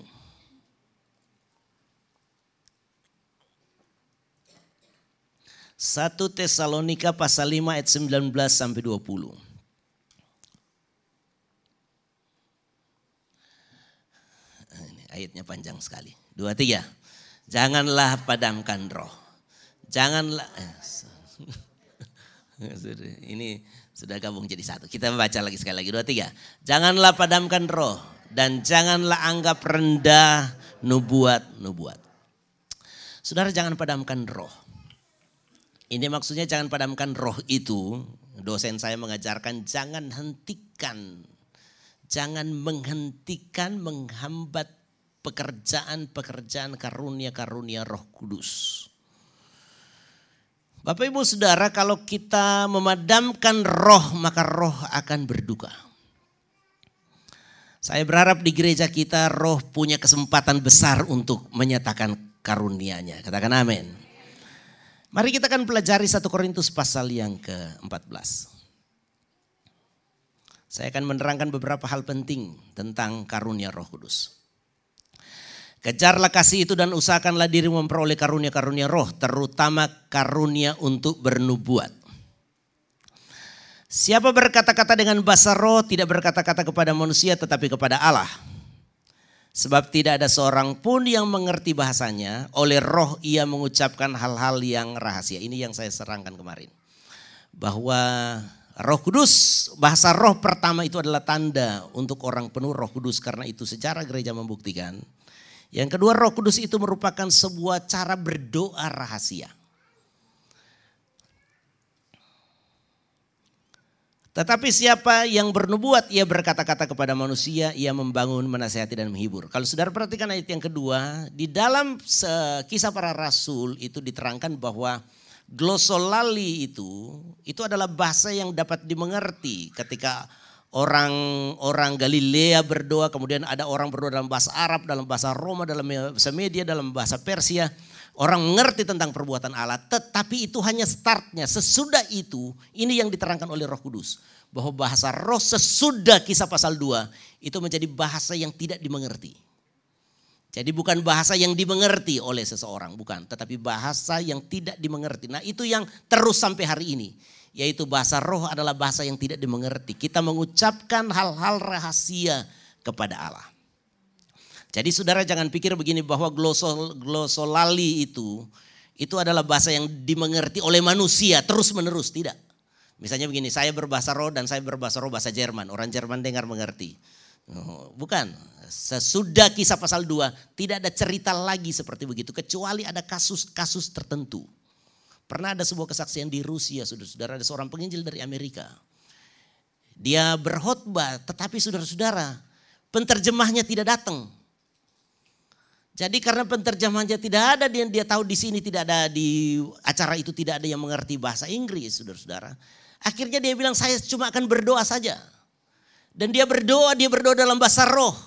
Satu Tesalonika pasal 5 ayat 19 sampai 20. Ayatnya panjang sekali. Dua tiga. Janganlah padamkan roh. Janganlah. Eh, ini sudah gabung jadi satu. Kita baca lagi sekali lagi. Dua tiga. Janganlah padamkan roh. Dan janganlah anggap rendah nubuat-nubuat. Saudara jangan padamkan roh. Ini maksudnya jangan padamkan roh itu. Dosen saya mengajarkan jangan hentikan. Jangan menghentikan, menghambat pekerjaan-pekerjaan karunia-karunia Roh Kudus. Bapak Ibu Saudara, kalau kita memadamkan roh, maka roh akan berduka. Saya berharap di gereja kita roh punya kesempatan besar untuk menyatakan karunia-Nya. Katakan amin. Mari kita akan pelajari satu Korintus pasal yang ke-14. Saya akan menerangkan beberapa hal penting tentang karunia Roh Kudus. Kejarlah kasih itu dan usahakanlah diri memperoleh karunia-karunia roh, terutama karunia untuk bernubuat. Siapa berkata-kata dengan bahasa roh tidak berkata-kata kepada manusia tetapi kepada Allah. Sebab tidak ada seorang pun yang mengerti bahasanya, oleh roh ia mengucapkan hal-hal yang rahasia. Ini yang saya serangkan kemarin. Bahwa roh kudus, bahasa roh pertama itu adalah tanda untuk orang penuh roh kudus. Karena itu secara gereja membuktikan yang kedua roh kudus itu merupakan sebuah cara berdoa rahasia. Tetapi siapa yang bernubuat, ia berkata-kata kepada manusia, ia membangun, menasehati dan menghibur. Kalau saudara perhatikan ayat yang kedua, di dalam kisah para rasul itu diterangkan bahwa glosolali itu, itu adalah bahasa yang dapat dimengerti ketika orang-orang Galilea berdoa, kemudian ada orang berdoa dalam bahasa Arab, dalam bahasa Roma, dalam bahasa Media, dalam bahasa Persia. Orang mengerti tentang perbuatan Allah, tetapi itu hanya startnya. Sesudah itu, ini yang diterangkan oleh Roh Kudus. Bahwa bahasa roh sesudah kisah pasal 2, itu menjadi bahasa yang tidak dimengerti. Jadi bukan bahasa yang dimengerti oleh seseorang, bukan. Tetapi bahasa yang tidak dimengerti. Nah itu yang terus sampai hari ini yaitu bahasa roh adalah bahasa yang tidak dimengerti. Kita mengucapkan hal-hal rahasia kepada Allah. Jadi saudara jangan pikir begini bahwa glosol, glosolali itu itu adalah bahasa yang dimengerti oleh manusia terus menerus, tidak. Misalnya begini, saya berbahasa roh dan saya berbahasa roh bahasa Jerman. Orang Jerman dengar mengerti. Oh, bukan, sesudah kisah pasal 2 tidak ada cerita lagi seperti begitu. Kecuali ada kasus-kasus tertentu. Pernah ada sebuah kesaksian di Rusia, saudara-saudara, ada seorang penginjil dari Amerika. Dia berkhotbah, tetapi saudara-saudara, penterjemahnya tidak datang. Jadi karena penterjemahnya tidak ada, dia, dia tahu di sini tidak ada di acara itu tidak ada yang mengerti bahasa Inggris, saudara-saudara. Akhirnya dia bilang saya cuma akan berdoa saja. Dan dia berdoa, dia berdoa dalam bahasa roh.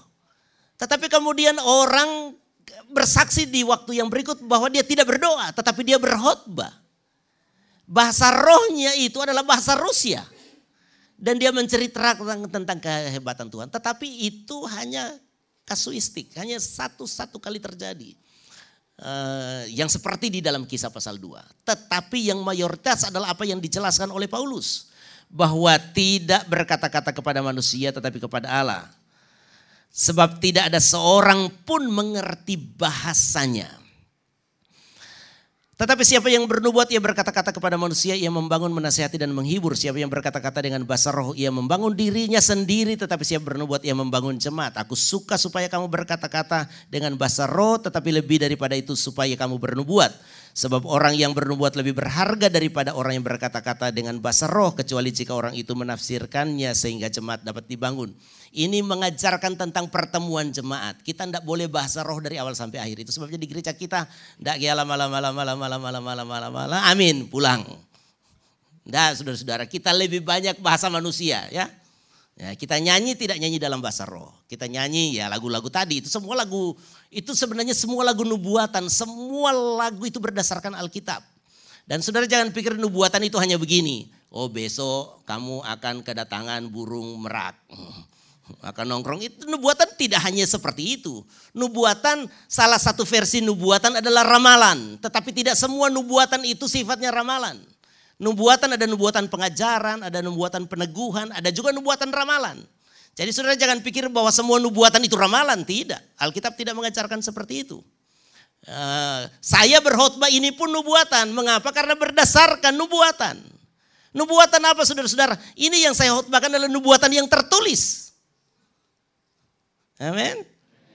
Tetapi kemudian orang bersaksi di waktu yang berikut bahwa dia tidak berdoa, tetapi dia berkhotbah. Bahasa rohnya itu adalah bahasa Rusia. Dan dia menceritakan tentang kehebatan Tuhan. Tetapi itu hanya kasuistik, hanya satu-satu kali terjadi. Uh, yang seperti di dalam kisah pasal 2. Tetapi yang mayoritas adalah apa yang dijelaskan oleh Paulus. Bahwa tidak berkata-kata kepada manusia tetapi kepada Allah. Sebab tidak ada seorang pun mengerti bahasanya. Tetapi siapa yang bernubuat ia berkata-kata kepada manusia, ia membangun, menasihati dan menghibur. Siapa yang berkata-kata dengan bahasa roh, ia membangun dirinya sendiri. Tetapi siapa bernubuat ia membangun jemaat. Aku suka supaya kamu berkata-kata dengan bahasa roh, tetapi lebih daripada itu supaya kamu bernubuat. Sebab orang yang bernubuat lebih berharga daripada orang yang berkata-kata dengan bahasa roh. Kecuali jika orang itu menafsirkannya sehingga jemaat dapat dibangun. Ini mengajarkan tentang pertemuan jemaat. Kita tidak boleh bahasa roh dari awal sampai akhir. Itu sebabnya di gereja kita tidak ya lama lama lama lama lama lama lama lama amin pulang. Tidak saudara-saudara kita lebih banyak bahasa manusia ya. Ya, kita nyanyi tidak nyanyi dalam bahasa roh. Kita nyanyi ya lagu-lagu tadi itu semua lagu itu sebenarnya semua lagu nubuatan, semua lagu itu berdasarkan Alkitab. Dan saudara jangan pikir nubuatan itu hanya begini. Oh besok kamu akan kedatangan burung merak akan nongkrong itu nubuatan tidak hanya seperti itu. Nubuatan salah satu versi nubuatan adalah ramalan, tetapi tidak semua nubuatan itu sifatnya ramalan. Nubuatan ada nubuatan pengajaran, ada nubuatan peneguhan, ada juga nubuatan ramalan. Jadi saudara jangan pikir bahwa semua nubuatan itu ramalan, tidak. Alkitab tidak mengajarkan seperti itu. Uh, saya berkhotbah ini pun nubuatan. Mengapa? Karena berdasarkan nubuatan. Nubuatan apa saudara-saudara? Ini yang saya khotbahkan adalah nubuatan yang tertulis. Amin.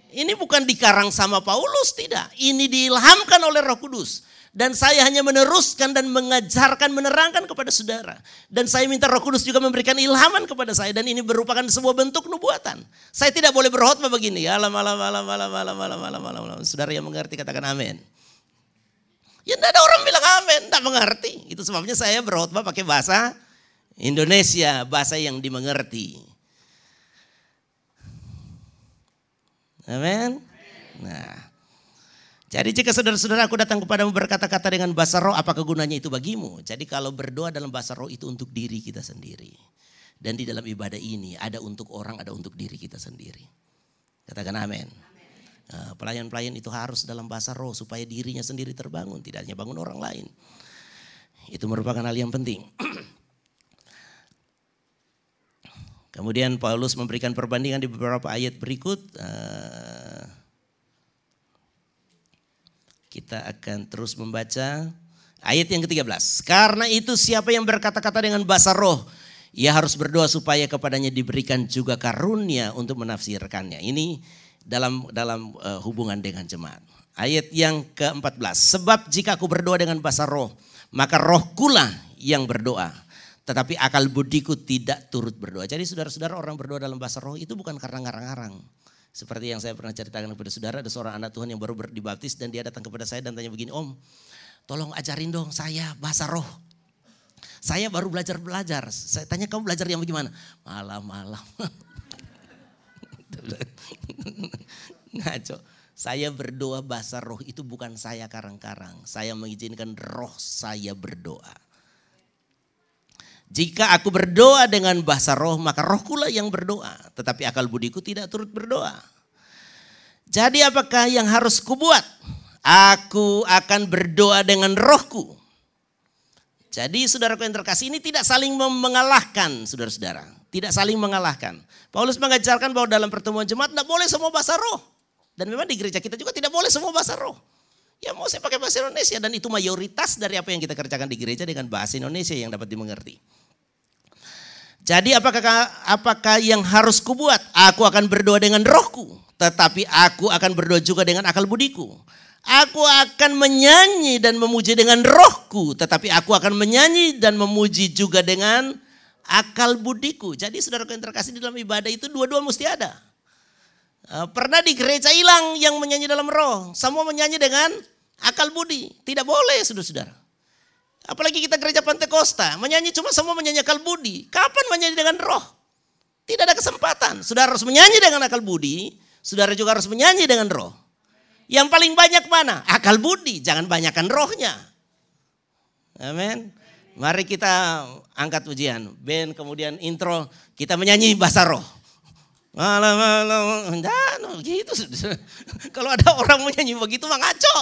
Ini bukan dikarang sama Paulus, tidak. Ini diilhamkan oleh Roh Kudus. Dan saya hanya meneruskan dan mengajarkan, menerangkan kepada saudara. Dan saya minta Roh Kudus juga memberikan ilhaman kepada saya. Dan ini merupakan sebuah bentuk nubuatan. Saya tidak boleh berkhotbah begini. Alam, alam, alam, alam, alam, alam, alam, alam, alam. Saudara yang mengerti katakan amin. Ya tidak ada orang bilang amin, tidak mengerti. Itu sebabnya saya berkhotbah pakai bahasa Indonesia, bahasa yang dimengerti. Amin. Nah, jadi jika saudara-saudara aku datang kepadamu berkata-kata dengan bahasa roh, apa kegunanya itu bagimu? Jadi kalau berdoa dalam bahasa roh itu untuk diri kita sendiri. Dan di dalam ibadah ini ada untuk orang, ada untuk diri kita sendiri. Katakan amin. Nah, pelayan-pelayan itu harus dalam bahasa roh supaya dirinya sendiri terbangun, tidak hanya bangun orang lain. Itu merupakan hal yang penting. Kemudian Paulus memberikan perbandingan di beberapa ayat berikut. Eh, kita akan terus membaca ayat yang ke-13. Karena itu siapa yang berkata-kata dengan bahasa roh, ia harus berdoa supaya kepadanya diberikan juga karunia untuk menafsirkannya. Ini dalam dalam uh, hubungan dengan jemaat. Ayat yang ke-14. Sebab jika aku berdoa dengan bahasa roh, maka rohkulah yang berdoa tetapi akal budiku tidak turut berdoa. Jadi saudara-saudara orang berdoa dalam bahasa roh itu bukan karena ngarang-ngarang. Seperti yang saya pernah ceritakan kepada saudara, ada seorang anak Tuhan yang baru dibaptis dan dia datang kepada saya dan tanya begini, Om, tolong ajarin dong saya bahasa roh. Saya baru belajar-belajar. Saya tanya kamu belajar yang bagaimana? Malam-malam. Ngaco. Saya berdoa bahasa roh itu bukan saya karang-karang. Saya mengizinkan roh saya berdoa. Jika aku berdoa dengan bahasa roh, maka rohkulah yang berdoa. Tetapi akal budiku tidak turut berdoa. Jadi apakah yang harus kubuat? Aku akan berdoa dengan rohku. Jadi saudaraku yang terkasih ini tidak saling mengalahkan saudara-saudara. Tidak saling mengalahkan. Paulus mengajarkan bahwa dalam pertemuan jemaat tidak boleh semua bahasa roh. Dan memang di gereja kita juga tidak boleh semua bahasa roh. Ya mau saya pakai bahasa Indonesia dan itu mayoritas dari apa yang kita kerjakan di gereja dengan bahasa Indonesia yang dapat dimengerti. Jadi apakah apakah yang harus kubuat? Aku akan berdoa dengan rohku, tetapi aku akan berdoa juga dengan akal budiku. Aku akan menyanyi dan memuji dengan rohku, tetapi aku akan menyanyi dan memuji juga dengan akal budiku. Jadi saudara yang terkasih di dalam ibadah itu dua-dua mesti ada. Eh, pernah di gereja hilang yang menyanyi dalam roh. Semua menyanyi dengan akal budi. Tidak boleh saudara-saudara. Apalagi kita gereja Pantekosta. Menyanyi cuma semua menyanyi akal budi. Kapan menyanyi dengan roh? Tidak ada kesempatan. Saudara harus menyanyi dengan akal budi. Saudara juga harus menyanyi dengan roh. Yang paling banyak mana? Akal budi. Jangan banyakkan rohnya. Amin. Mari kita angkat ujian. Ben kemudian intro kita menyanyi bahasa roh. Malam malam, nah, gitu. Kalau ada orang menyanyi begitu mah ngaco.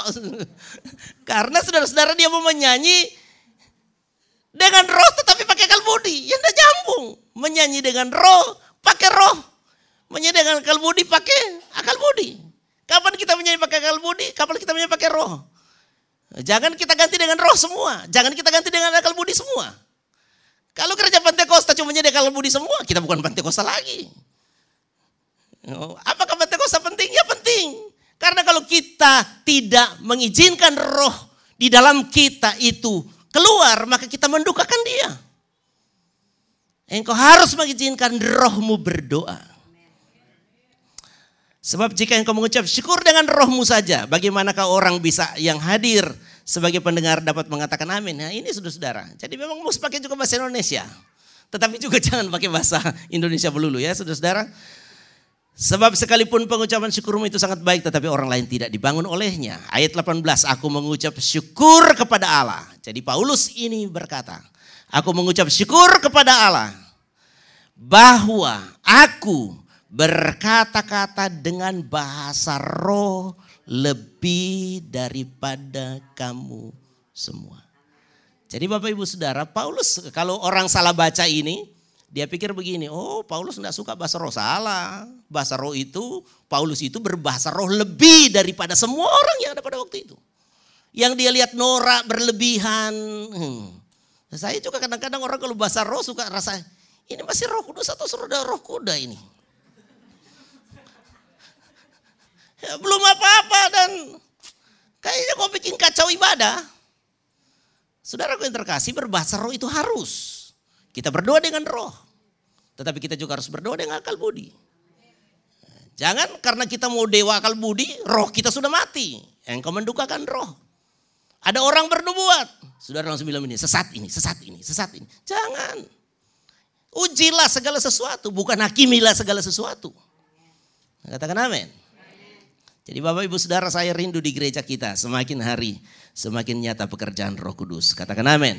Karena saudara-saudara dia mau menyanyi dengan roh tetapi pakai kalbudi. Ya tidak nyambung. Menyanyi dengan roh, pakai roh. Menyanyi dengan kalbudi pakai akal budi. Kapan kita menyanyi pakai akal budi? Kapan kita menyanyi pakai roh? Jangan kita ganti dengan roh semua. Jangan kita ganti dengan akal budi semua. Kalau kerja Pantekosta cuma jadi akal budi semua, kita bukan Pantekosta lagi. Oh, apakah Pantekosta penting? Ya penting. Karena kalau kita tidak mengizinkan roh di dalam kita itu keluar, maka kita mendukakan dia. Engkau harus mengizinkan rohmu berdoa. Sebab jika engkau mengucap syukur dengan rohmu saja, bagaimanakah orang bisa yang hadir sebagai pendengar dapat mengatakan amin. Nah ini saudara-saudara. Jadi memang mesti pakai juga bahasa Indonesia. Tetapi juga jangan pakai bahasa Indonesia melulu ya saudara-saudara. Sebab sekalipun pengucapan syukurmu itu sangat baik tetapi orang lain tidak dibangun olehnya. Ayat 18, aku mengucap syukur kepada Allah. Jadi Paulus ini berkata, aku mengucap syukur kepada Allah bahwa aku berkata-kata dengan bahasa roh lebih daripada kamu semua. Jadi Bapak Ibu Saudara, Paulus kalau orang salah baca ini, dia pikir begini, oh Paulus tidak suka bahasa roh, salah. Bahasa roh itu, Paulus itu berbahasa roh lebih daripada semua orang yang ada pada waktu itu. Yang dia lihat norak berlebihan. Hmm. Saya juga kadang-kadang orang kalau bahasa roh suka rasa, ini masih roh kudus atau sudah roh kuda ini. Ya, belum apa-apa dan kayaknya kau bikin kacau ibadah. Saudara yang terkasih berbahasa roh itu harus. Kita berdoa dengan roh. Tetapi kita juga harus berdoa dengan akal budi. Jangan karena kita mau dewa akal budi, roh kita sudah mati. Engkau mendukakan roh. Ada orang bernubuat. Saudara langsung bilang ini, sesat ini, sesat ini, sesat ini. Jangan. Ujilah segala sesuatu, bukan hakimilah segala sesuatu. Katakan amin. Jadi Bapak Ibu Saudara saya rindu di gereja kita semakin hari semakin nyata pekerjaan Roh Kudus. Katakan amin.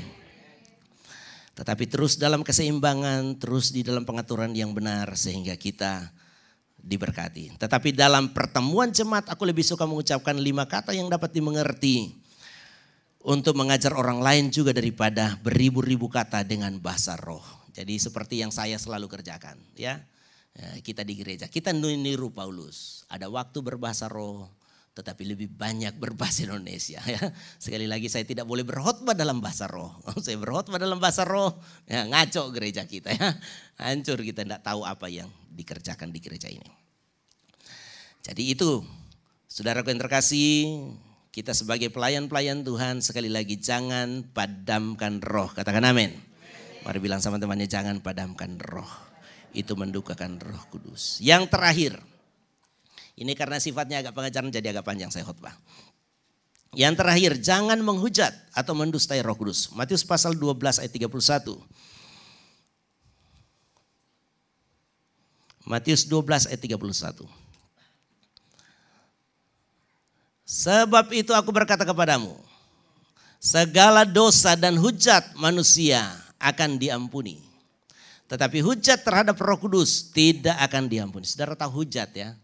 Tetapi terus dalam keseimbangan, terus di dalam pengaturan yang benar sehingga kita diberkati. Tetapi dalam pertemuan jemaat aku lebih suka mengucapkan lima kata yang dapat dimengerti untuk mengajar orang lain juga daripada beribu-ribu kata dengan bahasa roh. Jadi seperti yang saya selalu kerjakan ya. Eh, kita di gereja. Kita niru Paulus. Ada waktu berbahasa roh, tetapi lebih banyak berbahasa Indonesia. Ya. Sekali lagi saya tidak boleh berkhotbah dalam bahasa roh. Saya berkhotbah dalam bahasa roh, ya, ngaco gereja kita ya. Hancur kita tidak tahu apa yang dikerjakan di gereja ini. Jadi itu, saudara yang terkasih, kita sebagai pelayan-pelayan Tuhan sekali lagi jangan padamkan roh. Katakan amin. Mari bilang sama temannya jangan padamkan roh itu mendukakan roh kudus. Yang terakhir, ini karena sifatnya agak pengajaran jadi agak panjang saya khutbah. Yang terakhir, jangan menghujat atau mendustai roh kudus. Matius pasal 12 ayat 31. Matius 12 ayat 31. Sebab itu aku berkata kepadamu, segala dosa dan hujat manusia akan diampuni tetapi hujat terhadap roh kudus tidak akan diampuni. Saudara tahu hujat ya.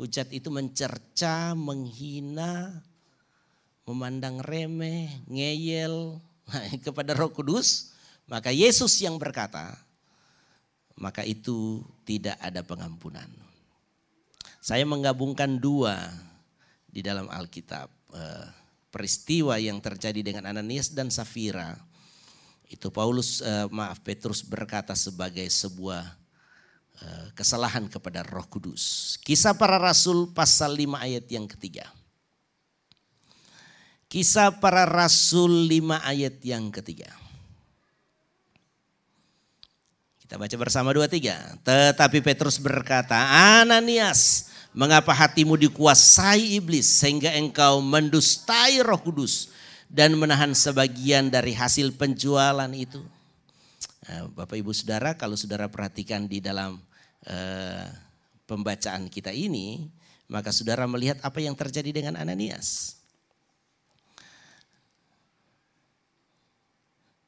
Hujat itu mencerca, menghina, memandang remeh, ngeyel nah, kepada roh kudus. Maka Yesus yang berkata, maka itu tidak ada pengampunan. Saya menggabungkan dua di dalam Alkitab. Eh, peristiwa yang terjadi dengan Ananias dan Safira itu Paulus uh, maaf Petrus berkata sebagai sebuah uh, kesalahan kepada Roh Kudus. Kisah para Rasul pasal 5 ayat yang ketiga. Kisah para Rasul 5 ayat yang ketiga. Kita baca bersama dua tiga. Tetapi Petrus berkata, Ananias, mengapa hatimu dikuasai iblis sehingga engkau mendustai roh kudus dan menahan sebagian dari hasil penjualan itu. Nah, Bapak ibu saudara kalau saudara perhatikan di dalam uh, pembacaan kita ini, maka saudara melihat apa yang terjadi dengan Ananias.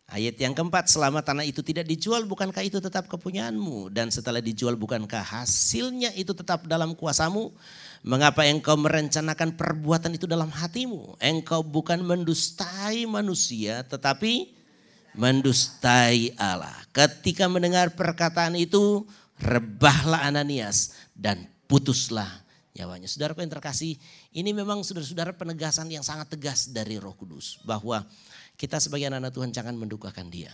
Ayat yang keempat, selama tanah itu tidak dijual, bukankah itu tetap kepunyaanmu? Dan setelah dijual, bukankah hasilnya itu tetap dalam kuasamu? Mengapa engkau merencanakan perbuatan itu dalam hatimu? Engkau bukan mendustai manusia, tetapi mendustai Allah. Ketika mendengar perkataan itu, rebahlah Ananias dan putuslah nyawanya. Saudara yang terkasih, ini memang saudara-saudara penegasan yang sangat tegas dari Roh Kudus bahwa kita sebagai anak-anak Tuhan jangan mendukakan dia.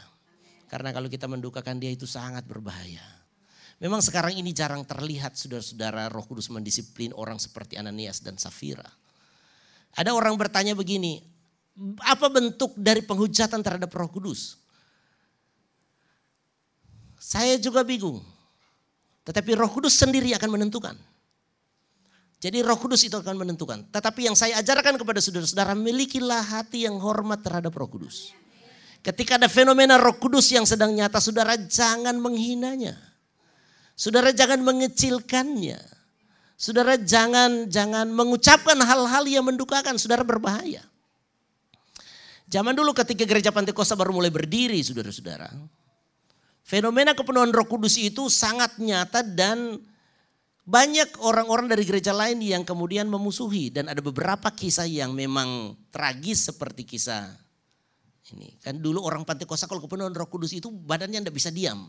Karena kalau kita mendukakan dia itu sangat berbahaya. Memang sekarang ini jarang terlihat saudara-saudara roh kudus mendisiplin orang seperti Ananias dan Safira. Ada orang bertanya begini, apa bentuk dari penghujatan terhadap roh kudus? Saya juga bingung. Tetapi roh kudus sendiri akan menentukan. Jadi roh kudus itu akan menentukan. Tetapi yang saya ajarkan kepada saudara-saudara, milikilah hati yang hormat terhadap roh kudus. Ketika ada fenomena roh kudus yang sedang nyata, saudara jangan menghinanya. Saudara jangan mengecilkannya. Saudara jangan jangan mengucapkan hal-hal yang mendukakan, saudara berbahaya. Zaman dulu ketika gereja Pantekosta baru mulai berdiri, saudara-saudara. Fenomena kepenuhan roh kudus itu sangat nyata dan banyak orang-orang dari gereja lain yang kemudian memusuhi dan ada beberapa kisah yang memang tragis seperti kisah ini. Kan dulu orang Pantekosta kalau kepenuhan Roh Kudus itu badannya tidak bisa diam.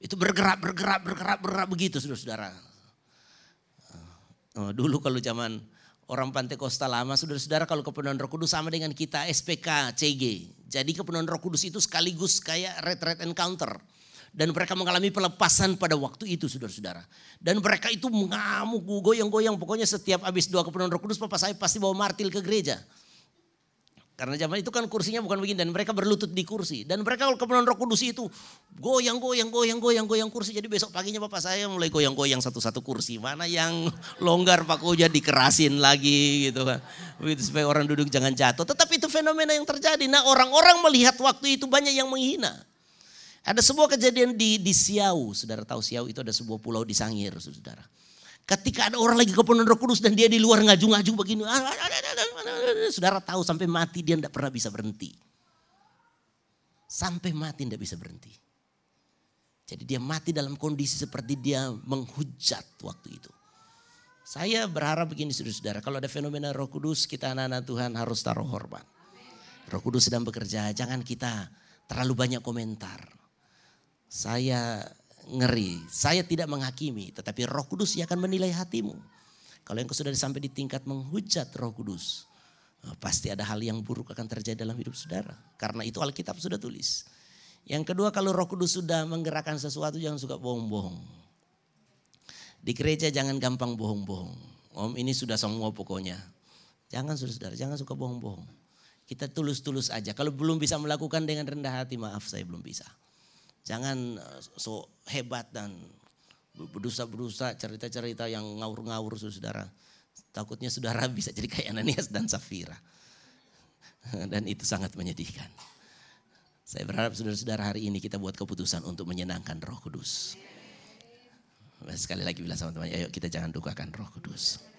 Itu bergerak, bergerak, bergerak, bergerak begitu saudara-saudara. Oh, dulu kalau zaman orang Pantekosta lama, saudara-saudara kalau kepenuhan Roh Kudus sama dengan kita SPK, CG. Jadi kepenuhan Roh Kudus itu sekaligus kayak red-red encounter dan mereka mengalami pelepasan pada waktu itu saudara-saudara. Dan mereka itu mengamuk, goyang-goyang. Pokoknya setiap habis doa kepenuhan roh kudus, papa saya pasti bawa martil ke gereja. Karena zaman itu kan kursinya bukan begini dan mereka berlutut di kursi. Dan mereka kalau kepenuhan roh kudus itu goyang, goyang, goyang, goyang, goyang kursi. Jadi besok paginya bapak saya mulai goyang-goyang satu-satu kursi. Mana yang longgar Pak Koja dikerasin lagi gitu kan. Begitu supaya orang duduk jangan jatuh. Tetapi itu fenomena yang terjadi. Nah orang-orang melihat waktu itu banyak yang menghina. Ada sebuah kejadian di, di Siau. Saudara tahu Siau itu ada sebuah pulau di Sangir, saudara. Ketika ada orang lagi kepenuhan roh kudus dan dia di luar ngaju-ngaju begini. Saudara tahu sampai mati dia tidak pernah bisa berhenti. Sampai mati tidak bisa berhenti. Jadi dia mati dalam kondisi seperti dia menghujat waktu itu. Saya berharap begini saudara-saudara. Kalau ada fenomena roh kudus kita anak-anak Tuhan harus taruh hormat. Roh kudus sedang bekerja. Jangan kita terlalu banyak komentar saya ngeri. Saya tidak menghakimi, tetapi Roh Kudus yang akan menilai hatimu. Kalau engkau sudah sampai di tingkat menghujat Roh Kudus, eh, pasti ada hal yang buruk akan terjadi dalam hidup saudara. Karena itu Alkitab sudah tulis. Yang kedua, kalau Roh Kudus sudah menggerakkan sesuatu, jangan suka bohong-bohong. Di gereja jangan gampang bohong-bohong. Om ini sudah semua pokoknya. Jangan saudara, jangan suka bohong-bohong. Kita tulus-tulus aja. Kalau belum bisa melakukan dengan rendah hati, maaf saya belum bisa. Jangan eh, so hebat dan berdosa-berdosa cerita-cerita yang ngawur-ngawur saudara. Takutnya saudara bisa jadi kayak Ananias dan Safira. Dan itu sangat menyedihkan. Saya berharap saudara-saudara hari ini kita buat keputusan untuk menyenangkan roh kudus. Sekali lagi bilang sama teman, ayo kita jangan dukakan roh kudus.